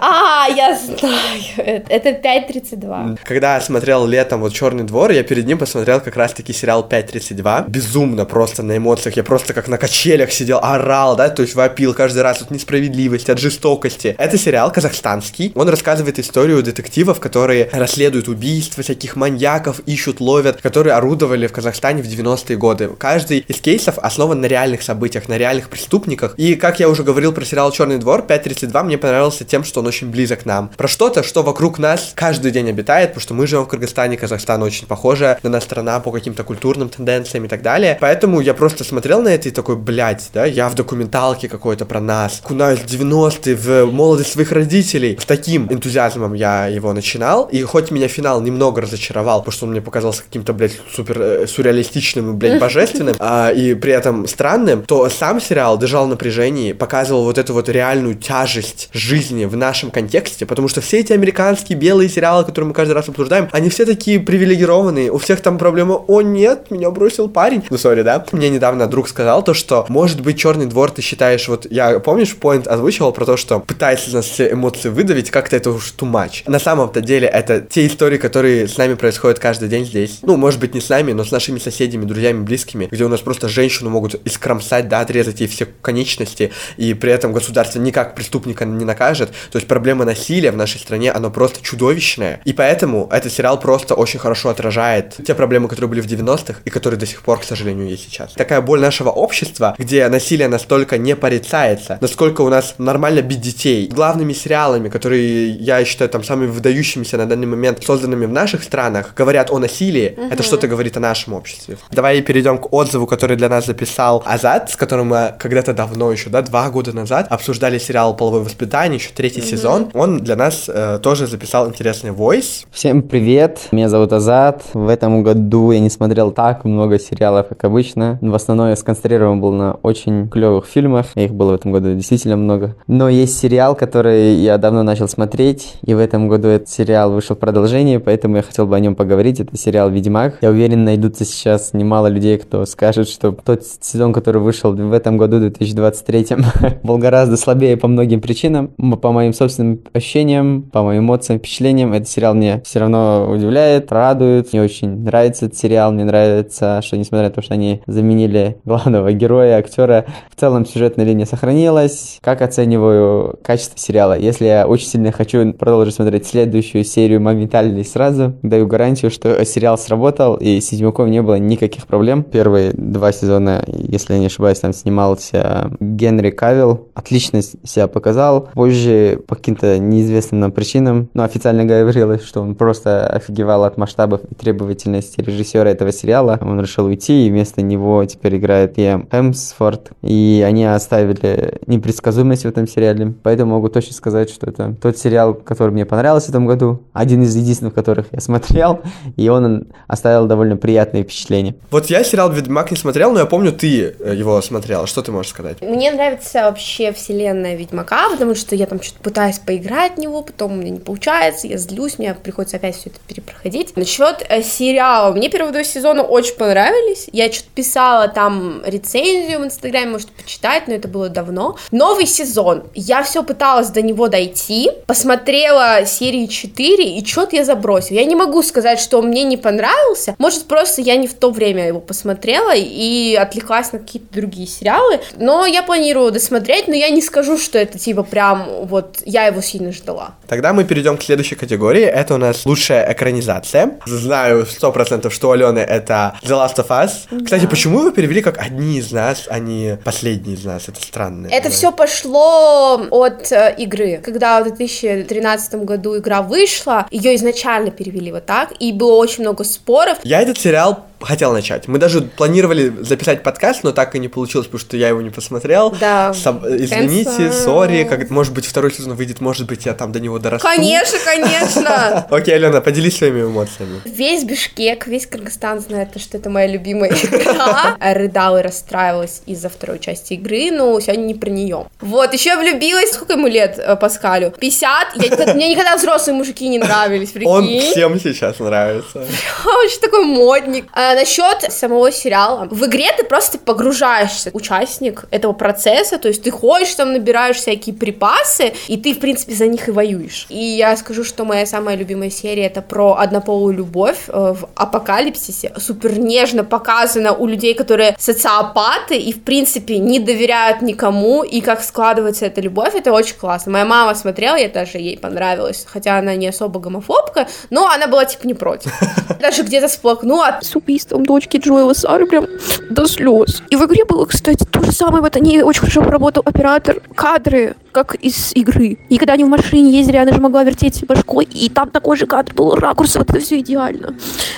А, я знаю, это это 5.32. Когда я смотрел летом вот Черный двор, я перед ним посмотрел как раз-таки сериал 5.32. Безумно просто на эмоциях. Я просто как на качелях сидел, орал, да, то есть вопил каждый раз от несправедливости, от жестокости. Это сериал казахстанский. Он рассказывает историю детективов, которые расследуют убийства всяких маньяков, ищут, ловят, которые орудовали в Казахстане в 90-е годы. Каждый из кейсов основан на реальных событиях, на реальных преступниках. И, как я уже говорил про сериал Черный двор, 5.32 мне понравился тем, что он очень близок нам. Про что-то, что вокруг нас каждый день обитает, потому что мы живем в Кыргызстане, Казахстан очень похожа на нас страна по каким-то культурным тенденциям и так далее. Поэтому я просто смотрел на это и такой, блядь, да, я в документалке какой-то про нас, кунаюсь в 90-е, в молодость своих родителей. С таким энтузиазмом я его начинал, и хоть меня финал немного разочаровал, потому что он мне показался каким-то, блядь, супер э, сюрреалистичным и, блядь, (laughs) божественным, а, и при этом странным, то сам сериал держал в напряжении, показывал вот эту вот реальную тяжесть жизни в нашем контексте, потому что все эти американские белые сериалы, которые мы каждый раз обсуждаем, они все такие привилегированные, у всех там проблема, о нет, меня бросил парень. Ну, сори, да? Мне недавно друг сказал то, что, может быть, Черный двор ты считаешь, вот, я, помнишь, поинт озвучивал про то, что пытается нас все эмоции выдавить, как-то это уж too much. На самом-то деле, это те истории, которые с нами происходят каждый день здесь. Ну, может быть, не с нами, но с нашими соседями, друзьями, близкими, где у нас просто женщину могут искромсать, да, отрезать ей все конечности, и при этом государство никак преступника не накажет. То есть проблема насилия в нашей стране, оно просто чудовищное. И поэтому этот сериал просто очень хорошо отражает те проблемы, которые были в 90-х и которые до сих пор, к сожалению, есть сейчас. Такая боль нашего общества, где насилие настолько не порицается, насколько у нас нормально бить детей. Главными сериалами, которые я считаю там самыми выдающимися на данный момент созданными в наших странах, говорят о насилии, это что-то говорит о нашем обществе. Давай перейдем к отзыву, который для нас записал Азат, с которым мы когда-то давно еще, да, два года назад обсуждали сериал «Половое воспитание», еще третий сезон. Он для нас э, тоже записал интересный войс. Всем привет, меня зовут Азат. В этом году я не смотрел так много сериалов, как обычно. В основном я сконцентрирован был на очень клевых фильмах. Их было в этом году действительно много. Но есть сериал, который я давно начал начал смотреть, и в этом году этот сериал вышел в продолжение, поэтому я хотел бы о нем поговорить. Это сериал «Ведьмак». Я уверен, найдутся сейчас немало людей, кто скажет, что тот сезон, который вышел в этом году, 2023, (laughs) был гораздо слабее по многим причинам. По моим собственным ощущениям, по моим эмоциям, впечатлениям, этот сериал мне все равно удивляет, радует. Мне очень нравится этот сериал. Мне нравится, что несмотря на то, что они заменили главного героя, актера, в целом сюжетная линия сохранилась. Как оцениваю качество сериала? Если я очень сильно хочу продолжить смотреть следующую серию моментально и сразу, даю гарантию, что сериал сработал, и с Ведьмаком не было никаких проблем. Первые два сезона, если я не ошибаюсь, там снимался Генри Кавилл. Отлично себя показал. Позже по каким-то неизвестным нам причинам, но официально говорилось, что он просто офигевал от масштабов и требовательности режиссера этого сериала. Он решил уйти, и вместо него теперь играет Иэм Хемсфорд. И они оставили непредсказуемость в этом сериале. Поэтому могу точно сказать, что это тот сериал, который мне понравился в этом году. Один из единственных, которых я смотрел. И он оставил довольно приятные впечатления. Вот я сериал «Ведьмак» не смотрел, но я помню, ты э, его смотрела. Что ты можешь сказать? Мне нравится вообще вселенная Ведьмака, потому что я там что-то пытаюсь поиграть в него, потом у меня не получается, я злюсь, мне приходится опять все это перепроходить. Насчет э, сериала. Мне первые два сезона очень понравились. Я что-то писала там рецензию в Инстаграме, может, почитать, но это было давно. Новый сезон. Я все пыталась до него дойти, посмотрела серии 4, и что-то я забросила. Я не могу сказать, что мне не понравился. Может, просто я не в то время его посмотрела и отвлеклась на какие-то другие сериалы. Но я планирую досмотреть, но я не скажу, что это типа прям вот я его сильно ждала. Тогда мы перейдем к следующей категории. Это у нас лучшая экранизация. Знаю сто процентов, что у Алены это The Last of Us. Да. Кстати, почему его перевели как одни из нас, а не последние из нас? Это странно. Это да. все пошло от э, игры. Когда в 2013 году игра вышла, ее изначально перевели вот так, и было очень много споров. Я этот сериал хотел начать. Мы даже планировали записать подкаст, но так и не получилось, потому что я его не посмотрел. Да. Соб... Извините, сори, как может быть второй сезон выйдет, может быть я там до него дорасту. Конечно, конечно. (laughs) Окей, Алена, поделись своими эмоциями. Весь Бишкек, весь Кыргызстан знает, что это моя любимая игра. Рыдала и расстраивалась из-за второй части игры, но сегодня не про нее. Вот, еще влюбилась, сколько ему лет э, Паскалю? 50? Я, мне никогда взрослые мужики не нравились, прикинь. Он всем сейчас нравится. (laughs) Он очень такой модник. А, насчет самого сериала. В игре ты просто погружаешься, участник этого процесса, то есть ты ходишь там, набираешь всякие припасы, и ты, в принципе, за них и воюешь. И я скажу, что моя самая любимая серия это про однополую любовь э, в апокалипсисе. Супер нежно показано у людей, которые социопаты и, в принципе, не доверяют никому, и как складывается эта любовь, это очень классно. Моя мама смотрела, я даже ей понравилась, хотя она не особо гомофобка, но она была, типа, не против. (laughs) Даже где-то сплакнула. Супер убийством дочки Джоэла Сары прям до слез. И в игре было, кстати, то же самое. Вот они очень хорошо поработал оператор. Кадры, как из игры. И когда они в машине ездили, она же могла вертеть башкой. И там такой же кадр был, ракурс, вот это все идеально.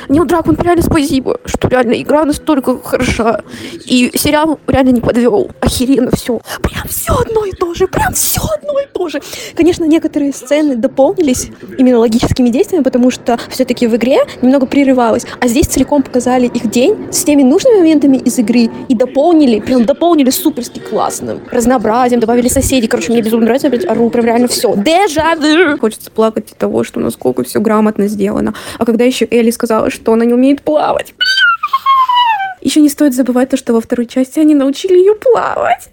Нил Дракман, реально спасибо, что реально игра настолько хороша. И сериал реально не подвел. Охеренно все. Прям все одно и то же. Прям все одно и то же. Конечно, некоторые сцены дополнились именно логическими действиями, потому что все-таки в игре немного прерывалось. А здесь целиком показали их день с теми нужными моментами из игры и дополнили, прям дополнили суперски классным разнообразием, добавили соседей. Короче, мне безумно нравится, блядь, ору, прям реально все. Дежавю! Хочется плакать от того, что насколько все грамотно сделано. А когда еще Элли сказала, что она не умеет плавать, еще не стоит забывать то, что во второй части они научили ее плавать.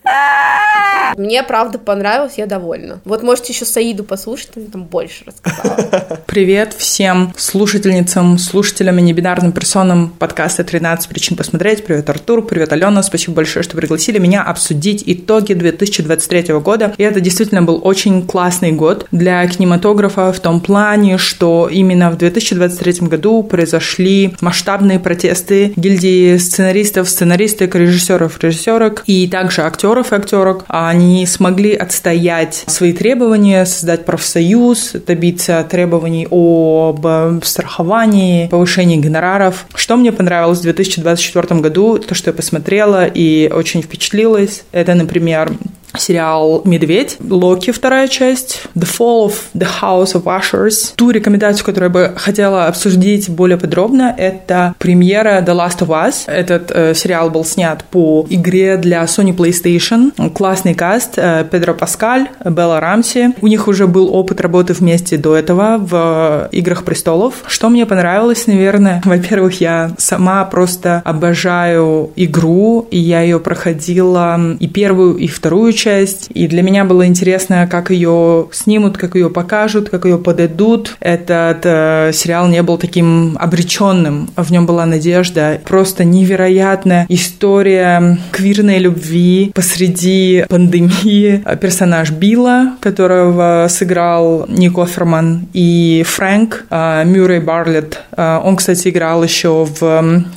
Мне, правда, понравилось, я довольна. Вот можете еще Саиду послушать, она там больше рассказала. (laughs) Привет всем слушательницам, слушателям и небинарным персонам подкаста «13 причин посмотреть». Привет, Артур, привет, Алена. Спасибо большое, что пригласили меня обсудить итоги 2023 года. И это действительно был очень классный год для кинематографа в том плане, что именно в 2023 году произошли масштабные протесты гильдии сценаристов сценаристов, сценаристок, режиссеров, режиссерок и также актеров и актерок. Они смогли отстоять свои требования, создать профсоюз, добиться требований об страховании, повышении гонораров. Что мне понравилось в 2024 году, то, что я посмотрела и очень впечатлилась, это, например, сериал «Медведь», «Локи» вторая часть, «The Fall of the House of Ushers». Ту рекомендацию, которую я бы хотела обсудить более подробно, это премьера «The Last of Us». Этот э, сериал был снят по игре для Sony PlayStation. Классный каст. Э, Педро Паскаль, Белла Рамси. У них уже был опыт работы вместе до этого в «Играх престолов». Что мне понравилось, наверное, (laughs) во-первых, я сама просто обожаю игру, и я ее проходила и первую, и вторую часть. И для меня было интересно, как ее снимут, как ее покажут, как ее подадут. Этот э, сериал не был таким обреченным. В нем была надежда. Просто невероятная история квирной любви посреди пандемии. Персонаж Билла, которого сыграл Ник Оферман, и Фрэнк э, Мюррей Барлетт. Э, он, кстати, играл еще в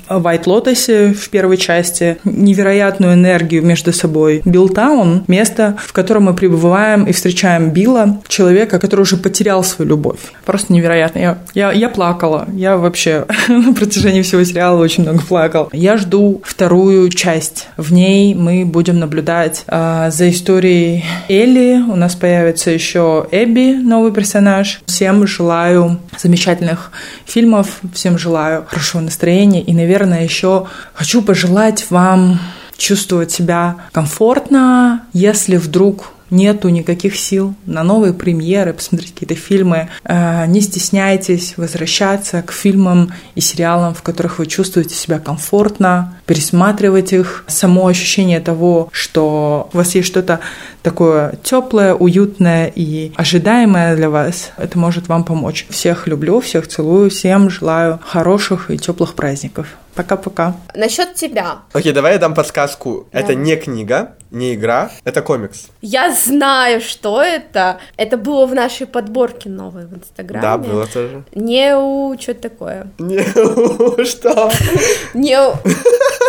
White Lotus в первой части. Невероятную энергию между собой. Биллтаун место, в котором мы пребываем и встречаем Билла, человека, который уже потерял свою любовь. Просто невероятно. Я, я, я плакала. Я вообще (laughs) на протяжении всего сериала очень много плакал. Я жду вторую часть. В ней мы будем наблюдать э, за историей Элли. У нас появится еще Эбби, новый персонаж. Всем желаю замечательных фильмов. Всем желаю хорошего настроения. И, наверное, еще хочу пожелать вам чувствовать себя комфортно, если вдруг нету никаких сил на новые премьеры, посмотреть какие-то фильмы. Э, не стесняйтесь возвращаться к фильмам и сериалам, в которых вы чувствуете себя комфортно, пересматривать их. Само ощущение того, что у вас есть что-то такое теплое, уютное и ожидаемое для вас, это может вам помочь. Всех люблю, всех целую, всем желаю хороших и теплых праздников. Пока-пока. Насчет тебя. Окей, давай я дам подсказку. Да. Это не книга, не игра, это комикс. Я знаю, что это. Это было в нашей подборке новой в Инстаграме. Да, было тоже. Не у... Что такое? Не у... (laughs) Что? Не у...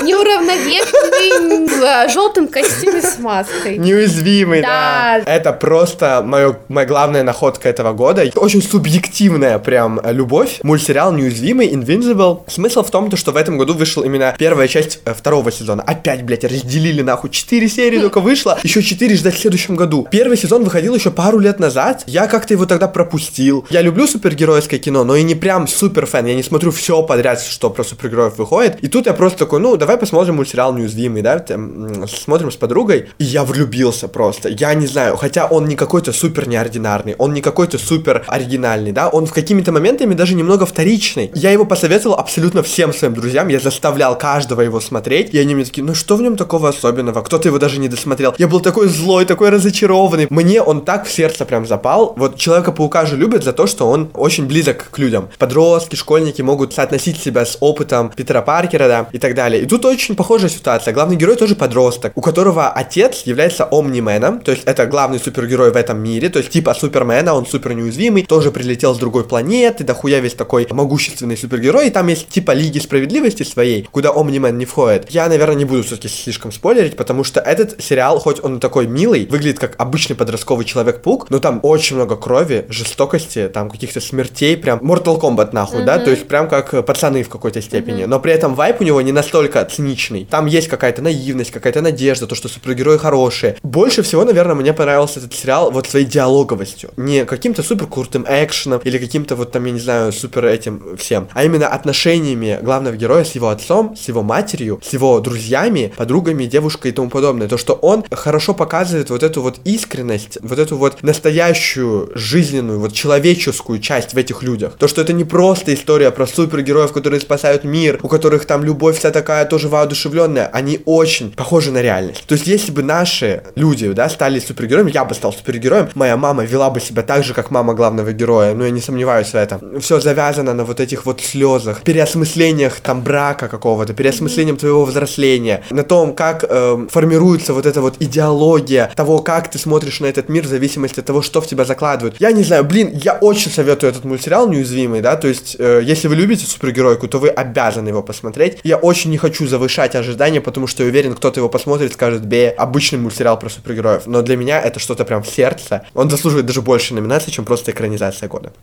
Неуравновешенный в желтом костюме с маской. Неуязвимый, да. да. Это просто моё, моя главная находка этого года. Очень субъективная прям любовь. Мультсериал «Неуязвимый», «Invincible». Смысл в том, что в этом году вышел именно первая часть э, второго сезона. Опять, блядь, разделили нахуй. Четыре серии только вышло, еще четыре ждать в следующем году. Первый сезон выходил еще пару лет назад. Я как-то его тогда пропустил. Я люблю супергеройское кино, но и не прям супер фэн. Я не смотрю все подряд, что про супергероев выходит. И тут я просто такой, ну, давай посмотрим мультсериал «Неуязвимый», да, там, смотрим с подругой. И я влюбился просто. Я не знаю, хотя он не какой-то супер неординарный, он не какой-то супер оригинальный, да, он в какими-то моментами даже немного вторичный. Я его посоветовал абсолютно всем своим друзьям, я заставлял каждого его смотреть, и они мне такие, ну что в нем такого особенного? Кто-то его даже не досмотрел. Я был такой злой, такой разочарованный. Мне он так в сердце прям запал. Вот Человека-паука же любят за то, что он очень близок к людям. Подростки, школьники могут соотносить себя с опытом Питера Паркера, да, и так далее. И тут очень похожая ситуация. Главный герой тоже подросток, у которого отец является омнименом, то есть это главный супергерой в этом мире, то есть типа Супермена, он супер неуязвимый, тоже прилетел с другой планеты, дохуя весь такой могущественный супергерой, и там есть типа Лиги Справедливости своей, куда Омнимен не входит. Я, наверное, не буду все-таки слишком спойлерить, потому что этот сериал, хоть он такой милый, выглядит как обычный подростковый Человек-паук, но там очень много крови, жестокости, там каких-то смертей, прям Mortal Kombat нахуй, mm-hmm. да, то есть прям как пацаны в какой-то степени, mm-hmm. но при этом вайп у него не настолько циничный. Там есть какая-то наивность, какая-то надежда, то, что супергерои хорошие. Больше всего, наверное, мне понравился этот сериал вот своей диалоговостью. Не каким-то супер крутым экшеном или каким-то вот там, я не знаю, супер этим всем, а именно отношениями главного героя с его отцом, с его матерью, с его друзьями, подругами, девушкой и тому подобное. То, что он хорошо показывает вот эту вот искренность, вот эту вот настоящую жизненную, вот человеческую часть в этих людях. То, что это не просто история про супергероев, которые спасают мир, у которых там любовь вся такая тоже воодушевленная, они очень похожи на реальность. То есть, если бы наши люди, да, стали супергероями, я бы стал супергероем, моя мама вела бы себя так же, как мама главного героя, но я не сомневаюсь в этом. Все завязано на вот этих вот слезах, переосмыслениях там брака какого-то, переосмыслением твоего взросления, на том, как э, формируется вот эта вот идеология того, как ты смотришь на этот мир в зависимости от того, что в тебя закладывают. Я не знаю, блин, я очень советую этот мультсериал «Неуязвимый», да, то есть, э, если вы любите супергеройку, то вы обязаны его посмотреть. Я очень не хочу завышать ожидания, потому что я уверен, кто-то его посмотрит, скажет, бе, обычный мультсериал про супергероев. Но для меня это что-то прям в сердце. Он заслуживает даже больше номинаций, чем просто экранизация года.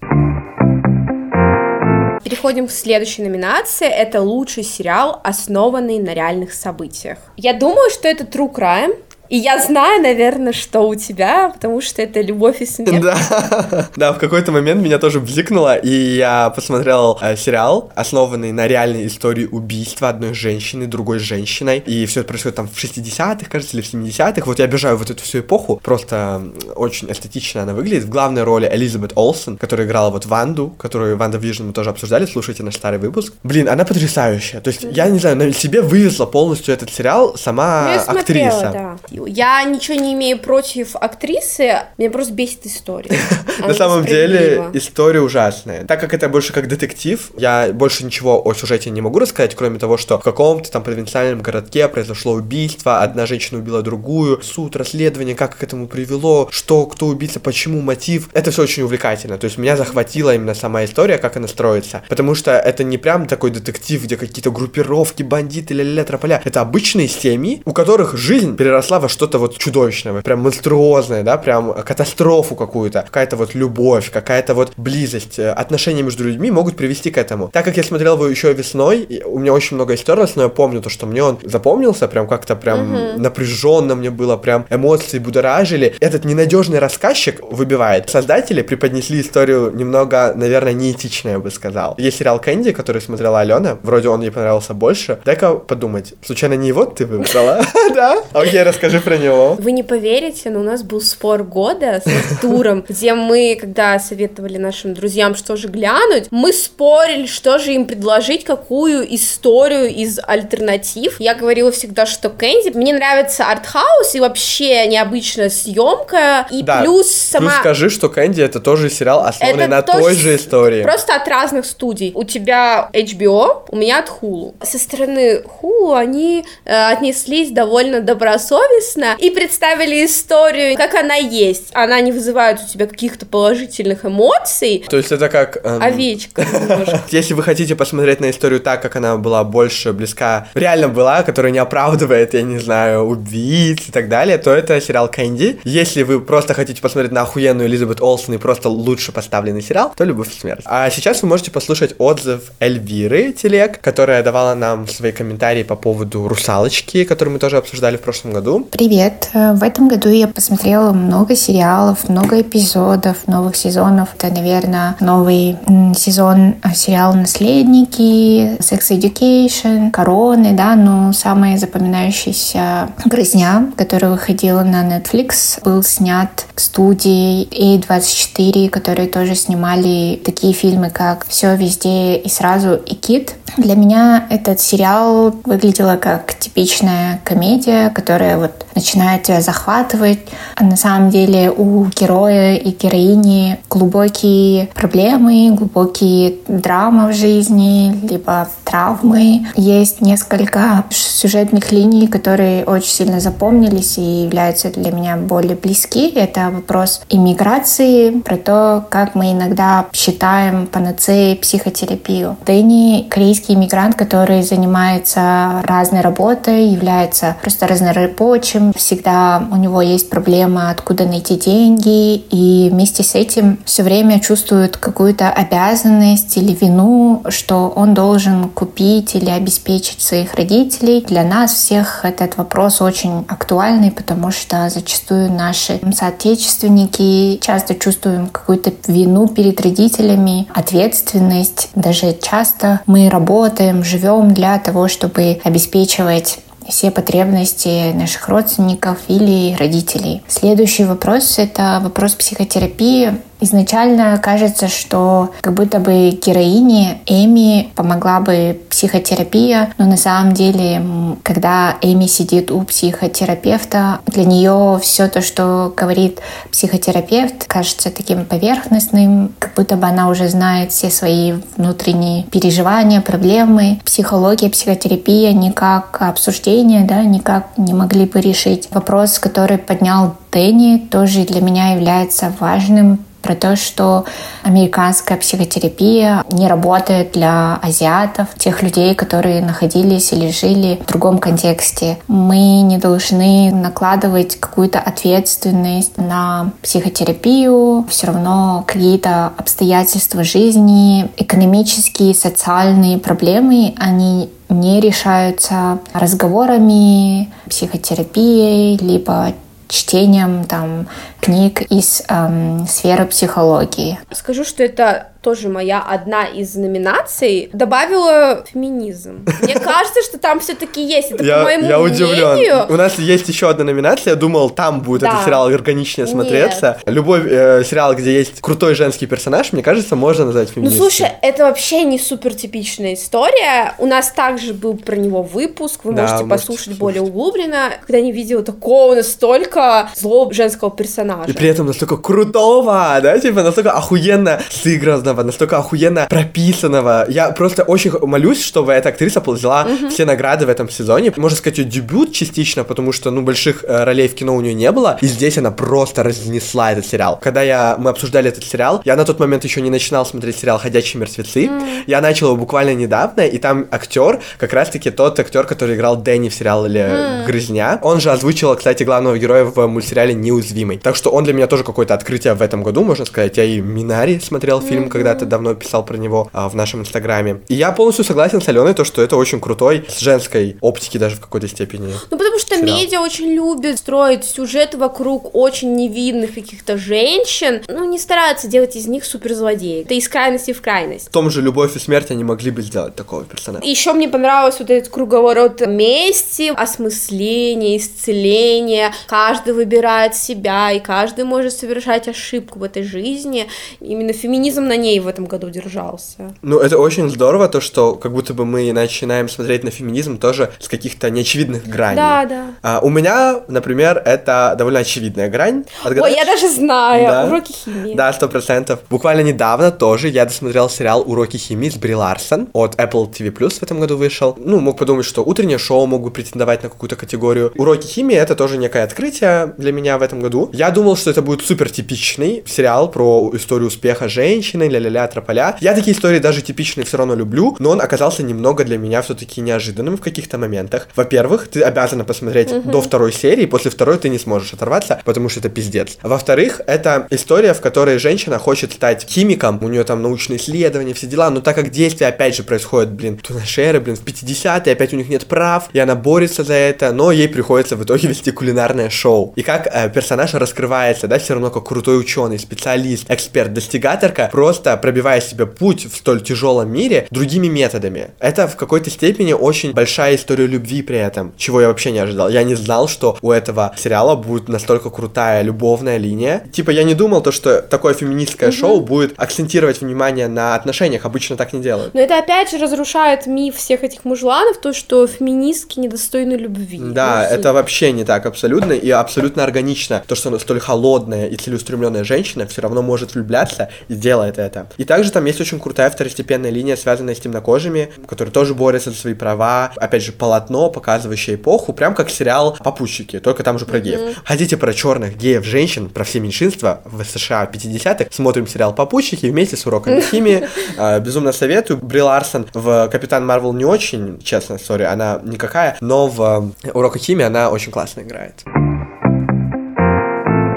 Переходим к следующей номинации. Это лучший сериал, основанный на реальных событиях. Я думаю, что это True Crime, И я знаю, наверное, что у тебя, потому что это любовь и смерть. Да, (laughs) да, в какой-то момент меня тоже бзикнуло, и я посмотрел э, сериал, основанный на реальной истории убийства одной женщины другой женщиной, и все это происходит там в 60-х, кажется, или в 70-х. Вот я обожаю вот эту всю эпоху, просто очень эстетично она выглядит. В главной роли Элизабет Олсен, которая играла вот Ванду, которую WandaVision мы тоже обсуждали, слушайте наш старый выпуск. Блин, она потрясающая. То есть, я не знаю, на себе вывезла полностью этот сериал сама Ну, я смотрела, актриса. да. Я ничего не имею против актрисы, меня просто бесит история. (laughs) На самом деле история ужасная. Так как это больше как детектив, я больше ничего о сюжете не могу рассказать, кроме того, что в каком-то там провинциальном городке произошло убийство, одна женщина убила другую, суд, расследование, как к этому привело, что, кто убийца, почему, мотив. Это все очень увлекательно. То есть меня захватила именно сама история, как она строится. Потому что это не прям такой детектив, где какие-то группировки, бандиты, ля-ля-ля, трополя. Это обычные семьи, у которых жизнь переросла во что-то вот чудовищное, прям монструозное, да, прям катастрофу какую-то, какая-то вот любовь, какая-то вот близость, э, отношения между людьми могут привести к этому. Так как я смотрел его еще весной, у меня очень много стерлось, но я помню то, что мне он запомнился, прям как-то прям Мгм. напряженно мне было, прям эмоции будоражили. Этот ненадежный рассказчик выбивает. Создатели преподнесли историю немного, наверное, неэтично, я бы сказал. Есть сериал Кэнди, который смотрела Алена, вроде он ей понравился больше. Дай-ка подумать, случайно не его ты выбрала? (laughs) Да? Окей, расскажи про него. Вы не поверите, но у нас был спор года с Артуром, (laughs) где мы, когда советовали нашим друзьям, что же глянуть, мы спорили, что же им предложить, какую историю из альтернатив. Я говорила всегда, что Кэнди. Мне нравится артхаус и вообще необычная съемка. И Да, плюс сама... Плюс скажи, что Кэнди это тоже сериал, основанный Это на той же истории. Просто от разных студий. У тебя HBO, у меня от Hulu. Со стороны Hulu они э, отнеслись довольно добросовестно и представили историю, как она есть. Она не вызывает у тебя каких-то положительных эмоций. То есть это как... эм, Овечка. (laughs) Если вы хотите посмотреть на историю так, как она была больше близка, реально была, которая не оправдывает, я не знаю, убийц и так далее, то это сериал Кэнди. Если вы просто хотите посмотреть на охуенную Элизабет Олсен и просто лучше поставленный сериал, то «Любовь и смерть». А сейчас вы можете послушать отзыв Эльвиры Телек, которая давала нам свои комментарии по поводу «Русалочки», которую мы тоже обсуждали в прошлом году. Привет! Э, В этом году я посмотрела много сериалов, много эпизодов, новых сезонов. Это, наверное, новый сезон э, сериала «Наследники», «Sex Education», «Короны», да, но самая запоминающаяся «Грызня», которая выходила на Netflix, был снят студией A24, которые тоже снимали такие фильмы, как «Все везде и сразу» и «Кит». Для меня этот сериал выглядела как типичная комедия, которая вот начинает тебя захватывать. На самом деле у героя и героини глубокие проблемы, глубокие драмы в жизни, либо травмы. Есть несколько сюжетных линий, которые очень сильно запомнились и являются для меня более близки. Это вопрос иммиграции, про то, как мы иногда считаем панацеей психотерапию. Дэнни — корейский иммигрант, который занимается разной работой, является просто разнорабочим. Всегда у него есть проблема, откуда найти деньги, и вместе с этим все время чувствует какую-то обязанность или вину, что он должен купить или обеспечить своих родителей. Для нас всех этот вопрос очень актуальный, потому что зачастую наши соотечественники часто чувствуем какую-то вину перед родителями, ответственность. Даже часто мы работаем, живем для того, чтобы обеспечивать все потребности наших родственников или родителей. Следующий вопрос — это вопрос психотерапии. Изначально кажется, что как будто бы героине Эми помогла бы психотерапия, но на самом деле, когда Эми сидит у психотерапевта, для нее все то, что говорит психотерапевт, кажется таким поверхностным, как будто бы она уже знает все свои внутренние переживания, проблемы. Психология, психотерапия никак обсуждение, да, никак не могли бы решить. Вопрос, который поднял Дэнни, тоже для меня является важным про то, что американская психотерапия не работает для азиатов, тех людей, которые находились или жили в другом контексте. Мы не должны накладывать какую-то ответственность на психотерапию. Все равно какие-то обстоятельства жизни, экономические, социальные проблемы, они не решаются разговорами, психотерапией, либо чтением там книг из эм, сферы психологии. Скажу, что это тоже моя одна из номинаций, добавила феминизм. Мне (laughs) кажется, что там все-таки есть. Это, я, по моему я мнению... удивлен. У нас есть еще одна номинация. Я думал, там будет Да. этот сериал органичнее смотреться. Любой э, сериал, где есть крутой женский персонаж, мне кажется, можно назвать Ну, феминистским. слушай, это вообще не супер типичная история. У нас также был про него выпуск, вы Да, можете можете послушать более углубленно. Когда не видела такого настолько злого женского персонажа. И при этом настолько крутого, да, типа настолько охуенно сыгранного, настолько охуенно прописанного. Я просто очень молюсь, чтобы эта актриса взяла Мгм. все награды в этом сезоне. Можно сказать, ее дебют частично, потому что, ну, больших э, ролей в кино у нее не было. И здесь она просто разнесла этот сериал. Когда я, мы обсуждали этот сериал, я на тот момент еще не начинал смотреть сериал «Ходячие мертвецы». Я начал его буквально недавно, и там актер, как раз-таки тот актер, который играл Дэнни в сериале М. «Грызня». Он же озвучил, кстати, главного героя в мультсериале «Неуязвимый». Так что он для меня тоже какое-то открытие в этом году, можно сказать. Я и «Минари» смотрел фильм, когда-то давно писал про него а, в нашем инстаграме. И я полностью согласен с Аленой, то, что это очень крутой, с женской оптики даже в какой-то степени. Ну, потому что сериал. медиа очень любит строить сюжеты вокруг очень невинных каких-то женщин. Ну, не стараются делать из них суперзлодеев. Это из крайности в крайность. В том же «Любовь и смерть» они могли бы сделать такого персонажа. Еще мне понравился вот этот круговорот мести, осмысления, исцеления. Каждый выбирает себя, и каждый может совершать ошибку в этой жизни. Именно феминизм на ней в этом году держался. Ну, это очень здорово, то, что как будто бы мы начинаем смотреть на феминизм тоже с каких-то неочевидных граней. Да, да. А, у меня, например, это довольно очевидная грань. Ой, Отгадаешь? я даже знаю. Да? Уроки химии. Да, сто процентов. Буквально недавно тоже я досмотрел сериал «Уроки химии» с Бри Ларсон. От Apple TV Plus в этом году вышел. Ну, мог подумать, что утреннее шоу могут претендовать на какую-то категорию. «Уроки химии» — это тоже некое открытие для меня в этом году. Я думал, что это будет супер типичный сериал про историю успеха женщины, ля-ля-ля, трополя. Я такие истории даже типичные все равно люблю, но он оказался немного для меня все-таки неожиданным в каких-то моментах. Во-первых, ты обязана посмотреть Мгм. до второй серии, после второй ты не сможешь оторваться, потому что это пиздец. Во-вторых, это история, в которой женщина хочет стать химиком, у нее там научные исследования, все дела, но так как действие опять же происходит, блин, Тунашеры, блин, в 50-е, опять у них нет прав, и она борется за это, но ей приходится в итоге (laughs) вести кулинарное шоу. И как э, персонаж раскрывается, да, все равно как крутой ученый, специалист, эксперт, достигаторка, просто пробивая себе путь в столь тяжелом мире другими методами. Это в какой-то степени очень большая история любви при этом, чего я вообще не ожидал. Я не знал, что у этого сериала будет настолько крутая любовная линия. Типа, я не думал то, что такое феминистское Мгм. шоу будет акцентировать внимание на отношениях. Обычно так не делают. Но это опять же разрушает миф всех этих мужланов, то, что феминистки недостойны любви. Да, Ну, это вообще не так абсолютно и абсолютно органично. То, что столь холодная и целеустремленная женщина все равно может влюбляться и делает это. И также там есть очень крутая второстепенная линия, связанная с темнокожими, которые тоже борются за свои права. Опять же, полотно, показывающее эпоху, прям как сериал «Попутчики», только там же про геев. Мгм. Хотите про черных геев, женщин, про все меньшинства в США 50-х, смотрим сериал «Попутчики» вместе с уроками (laughs) химии. А, Безумно советую. Бри Ларсон в «Капитан Марвел» не очень, честно, сори, она никакая, но в э, «Уроках химии» она очень классно играет.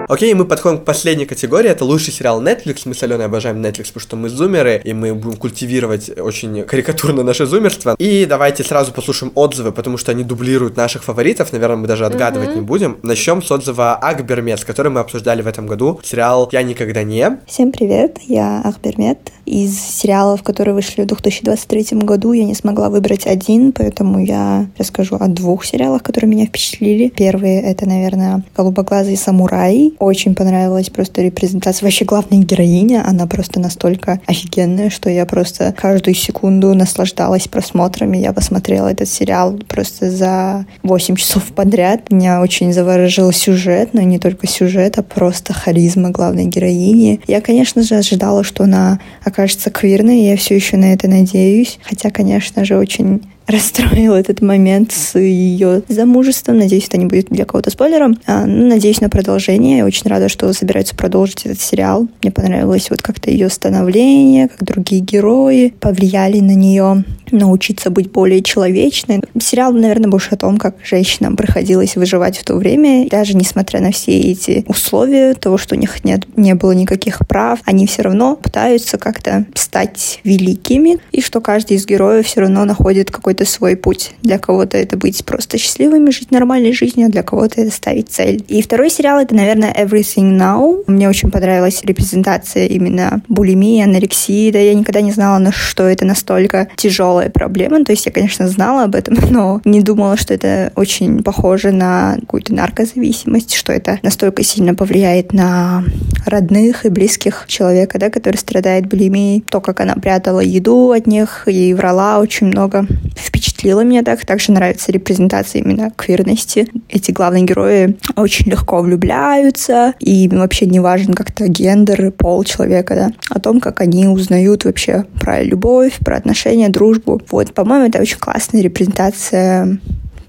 Окей, мы подходим к последней категории. Это лучший сериал Netflix. Мы с Аленой обожаем Netflix, потому что мы зумеры, и мы будем культивировать очень карикатурно наше зумерство. И давайте сразу послушаем отзывы, потому что они дублируют наших фаворитов. Наверное, мы даже отгадывать Мгм. не будем. Начнем с отзыва Акбермец, который мы обсуждали в этом году. Сериал «Я никогда не». Всем привет, я Ахбермет. Из сериалов, которые вышли в 2023 году, я не смогла выбрать один, поэтому я расскажу о двух сериалах, которые меня впечатлили. Первый — это, наверное, «Голубоглазый самурай». Очень понравилась просто репрезентация. Вообще главная героиня, она просто настолько офигенная, что я просто каждую секунду наслаждалась просмотрами. Я посмотрела этот сериал просто за 8 часов подряд. Меня очень заворожил сюжет, но не только сюжет, а просто харизма главной героини. Я, конечно же, ожидала, что она окажется квирной, и я все еще на это надеюсь. Хотя, конечно же, очень расстроил этот момент с ее замужеством. Надеюсь, это не будет для кого-то спойлером. А, ну, надеюсь на продолжение. Очень рада, что собираются продолжить этот сериал. Мне понравилось вот как-то ее становление, как другие герои повлияли на нее научиться быть более человечной. Сериал, наверное, больше о том, как женщинам приходилось выживать в то время. Даже несмотря на все эти условия, того, что у них нет, не было никаких прав, они все равно пытаются как-то стать великими, и что каждый из героев все равно находит какой-то свой путь. Для кого-то это быть просто счастливыми, жить нормальной жизнью, а для кого-то это ставить цель. И второй сериал — это, наверное, Everything Now. Мне очень понравилась репрезентация именно булимии, анорексии. Да я никогда не знала, на что это настолько тяжелая проблема. То есть я, конечно, знала об этом, (laughs) но не думала, что это очень похоже на какую-то наркозависимость, что это настолько сильно повлияет на родных и близких человека, да, который страдает булимией. То, как она прятала еду от них и врала очень много, впечатлило меня так. Также нравится репрезентация именно квирности. Эти главные герои очень легко влюбляются, и вообще не важен как-то гендер, пол человека, да, о том, как они узнают вообще про любовь, про отношения, дружбу, вот, по-моему, это очень классная репрезентация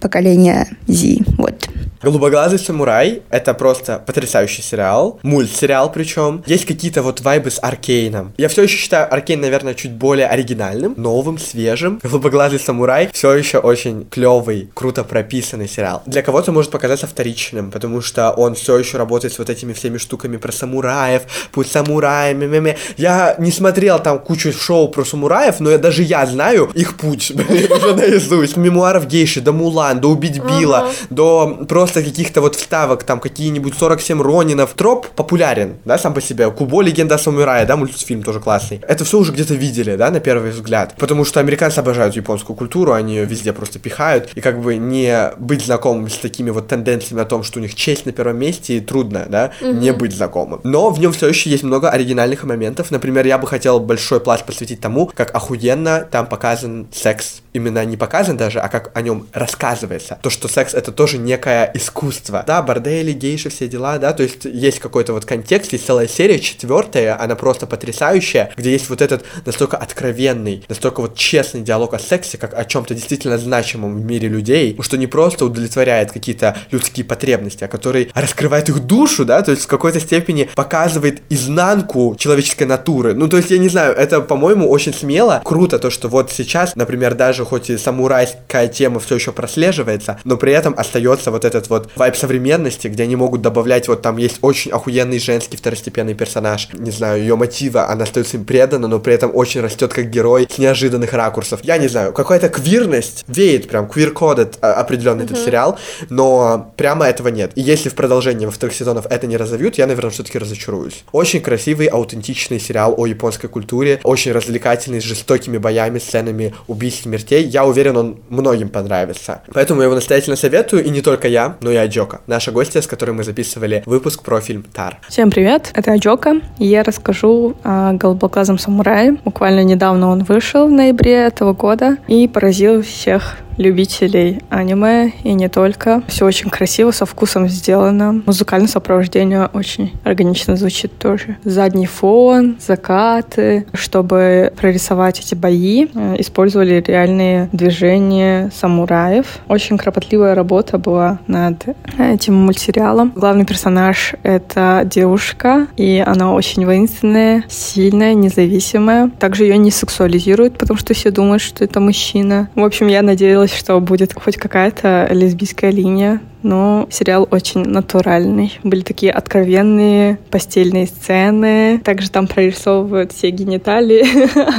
поколения Z. Вот. «Голубоглазый самурай» — это просто потрясающий сериал, мультсериал причем. Есть какие-то вот вайбы с Аркейном. Я все еще считаю Аркейн, наверное, чуть более оригинальным, новым, свежим. «Голубоглазый самурай» все еще очень клевый, круто прописанный сериал. Для кого-то может показаться вторичным, потому что он все еще работает с вот этими всеми штуками про самураев, путь самурая, мемеме. Я не смотрел там кучу шоу про самураев, но я даже я знаю их путь (laughs) уже наизусть. Мемуаров гейши, до Мулан, до Убить Билла, до просто каких-то вот вставок, там какие-нибудь 47 Ронинов. Троп популярен, да, сам по себе. Кубо, легенда самурая, да, мультфильм тоже классный. Это все уже где-то видели, да, на первый взгляд. Потому что американцы обожают японскую культуру, они ее везде просто пихают. И как бы не быть знакомым с такими вот тенденциями о том, что у них честь на первом месте, трудно, да, угу. не быть знакомым. Но в нем все еще есть много оригинальных моментов. Например, я бы хотел большой пласт посвятить тому, как охуенно там показан секс. Именно не показан даже, а как о нем рассказывается. То, что секс это тоже некая искусство. Да, бордели, гейши, все дела, да, то есть есть какой-то вот контекст, есть целая серия, четвертая, она просто потрясающая, где есть вот этот настолько откровенный, настолько вот честный диалог о сексе, как о чем-то действительно значимом в мире людей, что не просто удовлетворяет какие-то людские потребности, а который раскрывает их душу, да, то есть в какой-то степени показывает изнанку человеческой натуры. Ну, то есть, я не знаю, это, по-моему, очень смело, круто то, что вот сейчас, например, даже хоть и самурайская тема все еще прослеживается, но при этом остается вот этот вот вайп современности, где они могут добавлять, вот там есть очень охуенный женский второстепенный персонаж, не знаю, ее мотива, она остается им предана, но при этом очень растет как герой с неожиданных ракурсов. Я не знаю, какая-то квирность веет прям, квир-кодед а, определенный mm-hmm. этот сериал, но прямо этого нет. И если в продолжении во вторых сезонах это не разовьют, я, наверное, все-таки разочаруюсь. Очень красивый, аутентичный сериал о японской культуре, очень развлекательный, с жестокими боями, сценами убийств, смертей. Я уверен, он многим понравится. Поэтому я его настоятельно советую, и не только я, ну и Аджока, наша гостья, с которой мы записывали выпуск про фильм «Тар». Всем привет, это Аджока, я расскажу о «Голубоглазом самурае». Буквально недавно он вышел в ноябре этого года и поразил всех любителей аниме и не только. Все очень красиво, со вкусом сделано. Музыкальное сопровождение очень органично звучит тоже. Задний фон, закаты. Чтобы прорисовать эти бои, э, использовали реальные движения самураев. Очень кропотливая работа была над этим мультсериалом. Главный персонаж — это девушка, и она очень воинственная, сильная, независимая. Также ее не сексуализируют, потому что все думают, что это мужчина. В общем, я надеялась, надеялась, что будет хоть какая-то лесбийская линия, но сериал очень натуральный. Были такие откровенные постельные сцены. Также там прорисовывают все гениталии.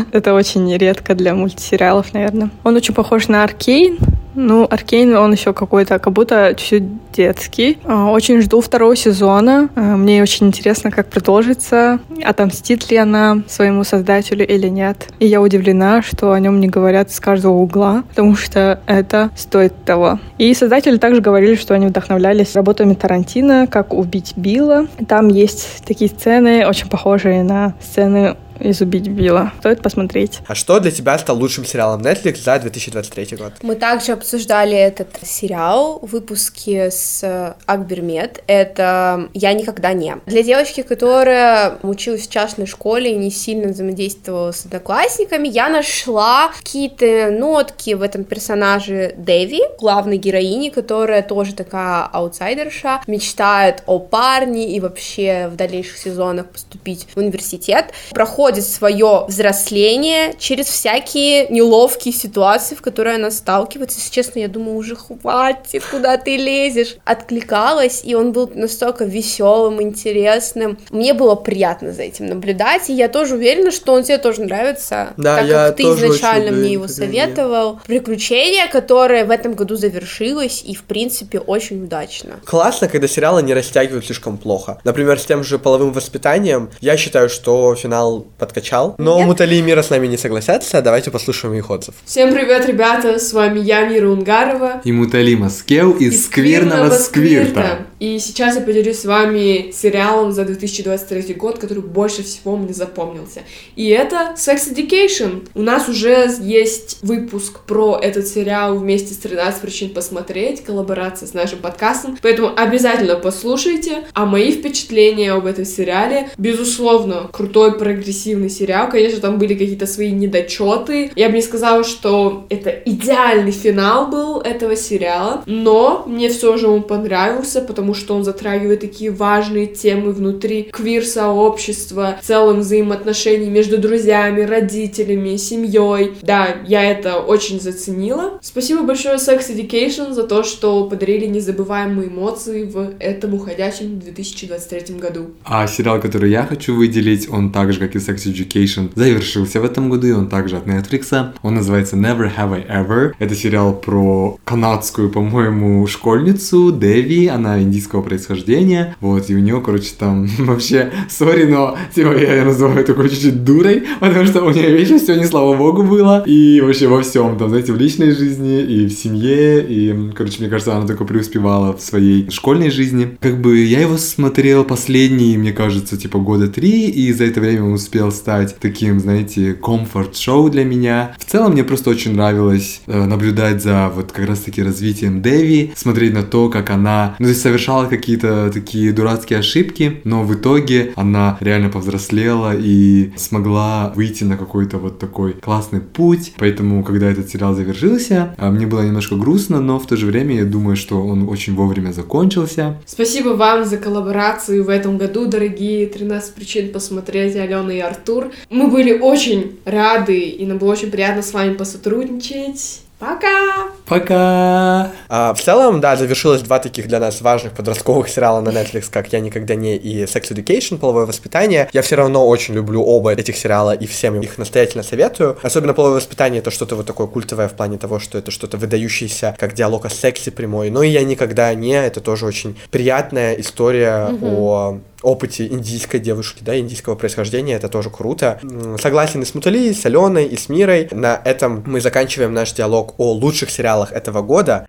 (laughs) Это очень редко для мультсериалов, наверное. Он очень похож на Аркейн, ну, Аркейн, он еще какой-то, как будто чуть-чуть детский. А, очень жду второго сезона. А, мне очень интересно, как продолжится. Отомстит ли она своему создателю или нет. И я удивлена, что о нем не говорят с каждого угла, потому что это стоит того. И создатели также говорили, что они вдохновлялись работами Тарантино, как «Убить Билла». Там есть такие сцены, очень похожие на сцены из «Убить Билла». Стоит посмотреть. А что для тебя стал лучшим сериалом Netflix за 2023 год? Мы также обсуждали этот сериал в выпуске с Акбермет. Это «Я никогда не». Для девочки, которая училась в частной школе и не сильно взаимодействовала с одноклассниками, я нашла какие-то нотки в этом персонаже Дэви, главной героини, которая тоже такая аутсайдерша, мечтает о парне и вообще в дальнейших сезонах поступить в университет, проходит свое взросление через всякие неловкие ситуации, в которые она сталкивается. Если честно, я думаю, уже хватит, куда ты лезешь. Откликалась, и он был настолько веселым, интересным. Мне было приятно за этим наблюдать, и я тоже уверена, что он тебе тоже нравится, да, так как ты изначально мне его советовал. Приключение, которое в этом году завершилось, и в принципе очень удачно. Классно, когда сериалы не растягивают слишком плохо. Например, с тем же половым воспитанием, я считаю, что финал подкачал, но Нет. Мутали и Мира с нами не согласятся, давайте послушаем их отзыв. Всем привет, ребята, с вами я, Мира Унгарова. И Мутали Маскел из скверного сквирта. И сейчас я поделюсь с вами сериалом за 2023 год, который больше всего мне запомнился. И это Sex Education. У нас уже есть выпуск про этот сериал вместе с 13 причин посмотреть, коллаборация с нашим подкастом, поэтому обязательно послушайте. А мои впечатления об этом сериале, безусловно, крутой прогрессивный сериал. Конечно, там были какие-то свои недочеты. Я бы не сказала, что это идеальный финал был этого сериала, но мне все же он понравился, потому что он затрагивает такие важные темы внутри квир-сообщества, в целом взаимоотношений между друзьями, родителями, семьей. Да, я это очень заценила. Спасибо большое Sex Education за то, что подарили незабываемые эмоции в этом уходящем 2023 году. А сериал, который я хочу выделить, он так же, как и Sex Education, завершился в этом году, и он также от Netflix. Он называется Never Have I Ever. Это сериал про канадскую, по-моему, школьницу Деви, она индийского происхождения, вот, и у нее, короче, там (laughs) вообще, сори, но, типа, я называю такой чуть-чуть дурой, потому что у нее вечно все не слава богу было, и вообще во всем, там, знаете, в личной жизни, и в семье, и, короче, мне кажется, она только преуспевала в своей школьной жизни. Как бы я его смотрел последние, мне кажется, типа года три, и за это время он успел стать таким, знаете, комфорт-шоу для меня. В целом мне просто очень нравилось э, наблюдать за вот как раз-таки развитием Дэви, смотреть на то, как она, ну, то есть совершала какие-то такие дурацкие ошибки, но в итоге она реально повзрослела и смогла выйти на какой-то вот такой классный путь. Поэтому, когда этот сериал завершился, а, мне было немножко грустно, но в то же время я думаю, что он очень вовремя закончился. Спасибо вам за коллаборацию в этом году, дорогие 13 причин посмотреть Алена и Артур. Мы были очень рады, и нам было очень приятно с вами посотрудничать. Пока! Пока! А, в целом, да, завершилось два таких для нас важных подростковых сериала на Netflix, как «Я никогда не» и «Sex Education», «Половое воспитание». Я все равно очень люблю оба этих сериала и всем их настоятельно советую. Особенно «Половое воспитание» — это что-то вот такое культовое в плане того, что это что-то выдающееся, как диалог о сексе прямой. Ну и «Я никогда не» — это тоже очень приятная история Мгм. о опыте индийской девушки, да, индийского происхождения, это тоже круто. Согласен и с Мутали, и с Аленой, и с Мирой. На этом мы заканчиваем наш диалог о лучших сериалах этого года.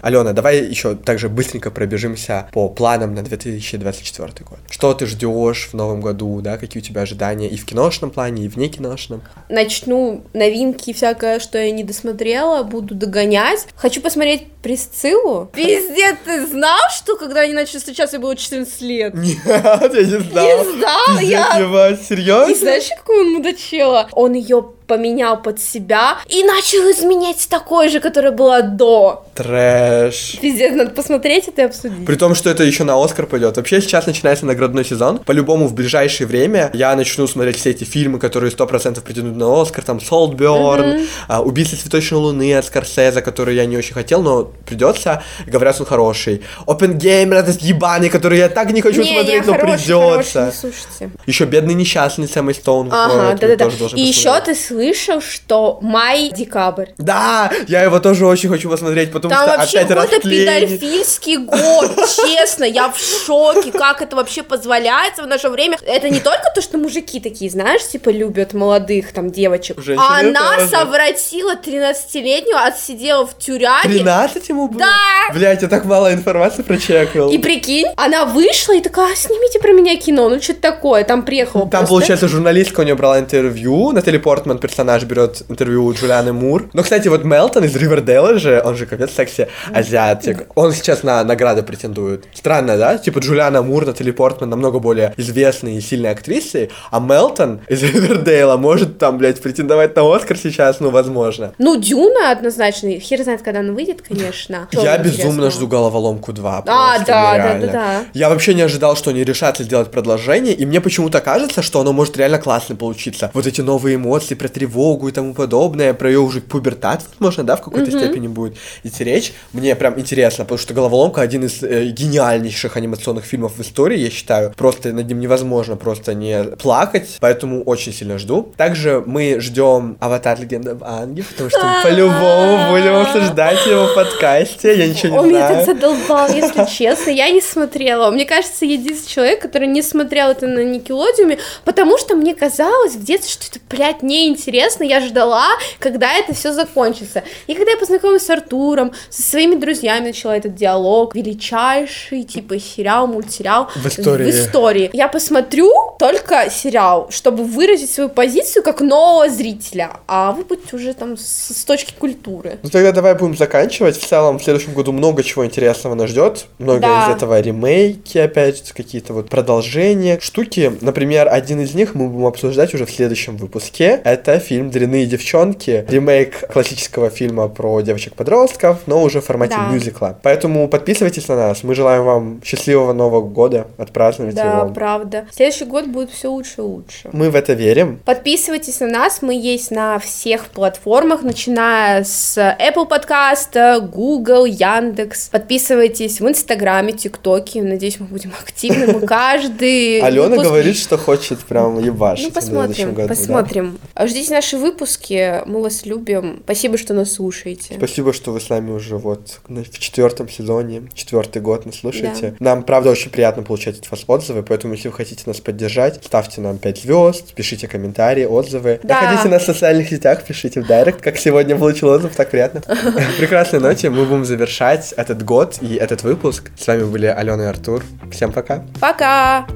Алена, давай еще также быстренько пробежимся по планам на 2024 год. Что ты ждешь в новом году, да, какие у тебя ожидания и в киношном плане, и в некиношном? Начну новинки всякое, что я не досмотрела, буду догонять. Хочу посмотреть Присциллу. Пиздец, ты знал, что когда они начали встречаться, ей было 14 лет? (laughs) Нет, я не знал. Не знал, я- Ебать, серьезно? И знаешь, какой он мудачело? Он ее поменял под себя и начал изменять такой же, которая была до. Трэш. Пиздец, надо посмотреть это и обсудить. При том, что это еще на Оскар пойдет. Вообще сейчас начинается наградной сезон. По-любому в ближайшее время я начну смотреть все эти фильмы, которые 100% претендуют на Оскар. Там Солтберн, Мгм. а, Убийство цветочной луны от Скорсезе, который я не очень хотел, но придется. Говорят, он хороший. Опенгеймер этот ебаный, который я так не хочу не, смотреть, не, но хороший, придется. хороший, слушайте. Еще бедный несчастный с Эммой Стоун Ага, да-да-да. И еще посмотреть. ты слышал, что май-декабрь. Да, я его тоже очень хочу посмотреть, потому Там что вообще опять какой-то педофильский год, (laughs) честно, я в шоке, как это вообще позволяется в наше время. Это не только то, что мужики такие, знаешь, типа любят молодых там девочек, Женщины а она тоже. совратила 13-летнюю, отсидела в тюряге. 13 19 ему было? Да! Блять, я так мало информации прочекал. И прикинь, она вышла и такая, «А, снимите про меня кино, ну что-то такое, там приехала Там, просто. получается, журналистка у нее брала интервью, Натали Портман, персонаж, берет интервью у Джулианы Мур. Но, кстати, вот Мелтон из Ривердейла же, он же капец секси азиатик. Он сейчас на награды претендует. Странно, да? Типа Джулиана Мур, Натали Портман намного более известные и сильные актрисы, а Мелтон из Ривердейла может там, блядь, претендовать на Оскар сейчас, ну, возможно. Ну, Дюна однозначно, хер знает, когда она выйдет, конечно. Что Я интересного? безумно жду головоломку 2. А, да, да, нереально. да, да. Я вообще не ожидал, что они решатся сделать продолжение, и мне почему-то кажется, что оно может реально классно получиться. Вот эти новые эмоции про тревогу и тому подобное, про ее уже пубертат, возможно, да, в какой-то степени будет идти речь. Мне прям интересно, потому что «Головоломка» один из э, гениальнейших анимационных фильмов в истории, я считаю. Просто над ним невозможно просто не плакать, поэтому очень сильно жду. Также мы ждем «Аватар. Легенда об Аанге», потому что мы по-любому будем обсуждать его в подкасте, я ничего не Он меня знаю. так задолбал, если честно. Я не смотрела. Мне кажется, я единственный человек, который не смотрел это на Никелодиуме, потому что мне казалось в детстве, что это, блядь, неинтересно. Я ждала, когда это все закончится. И когда я познакомилась с Артуром, со своими друзьями, начала этот диалог, величайший, типа, сериал, мультсериал В истории. в истории. Я посмотрю только сериал, чтобы выразить свою позицию как нового зрителя, а вы будете уже там с, с точки культуры. Ну тогда давай будем заканчивать. В целом, в следующем году много чего интересного нас ждет. Много Да. из этого ремейки, опять какие-то вот продолжения, штуки. Например, один из них мы будем обсуждать уже в следующем выпуске. Это фильм «Дрянные девчонки», ремейк классического фильма про девочек-подростков, но уже в формате Да. мюзикла. Поэтому подписывайтесь на нас. Мы желаем вам счастливого Нового года. Отпраздновать Да, его. правда. Следующий год будет все лучше и лучше. Мы в это верим. Подписывайтесь на нас, мы есть на всех платформах, начиная с Apple подкаста, Google, Яндекс. Подписывайтесь в Инстаграме, ТикТоке, надеюсь, мы будем активны, мы каждый (laughs) Алена выпуск- говорит, что хочет прям ебашить Ну, посмотрим, году, да. посмотрим. Ждите наши выпуски, мы вас любим. Спасибо, что нас слушаете. Спасибо, что вы с нами уже вот в четвертом сезоне, четвертый год нас слушаете. Нам, правда, очень приятно получать от вас отзывы, поэтому если вы хотите нас поддержать, ставьте нам 5 звезд, пишите комментарии, отзывы. Да. Находите нас в социальных сетях, пишите в директ, как сегодня получил отзыв, так приятно. (laughs) Прекрасной ноте мы будем завершать этот год и этот выпуск. С вами были Алена и Артур. Всем пока. Пока!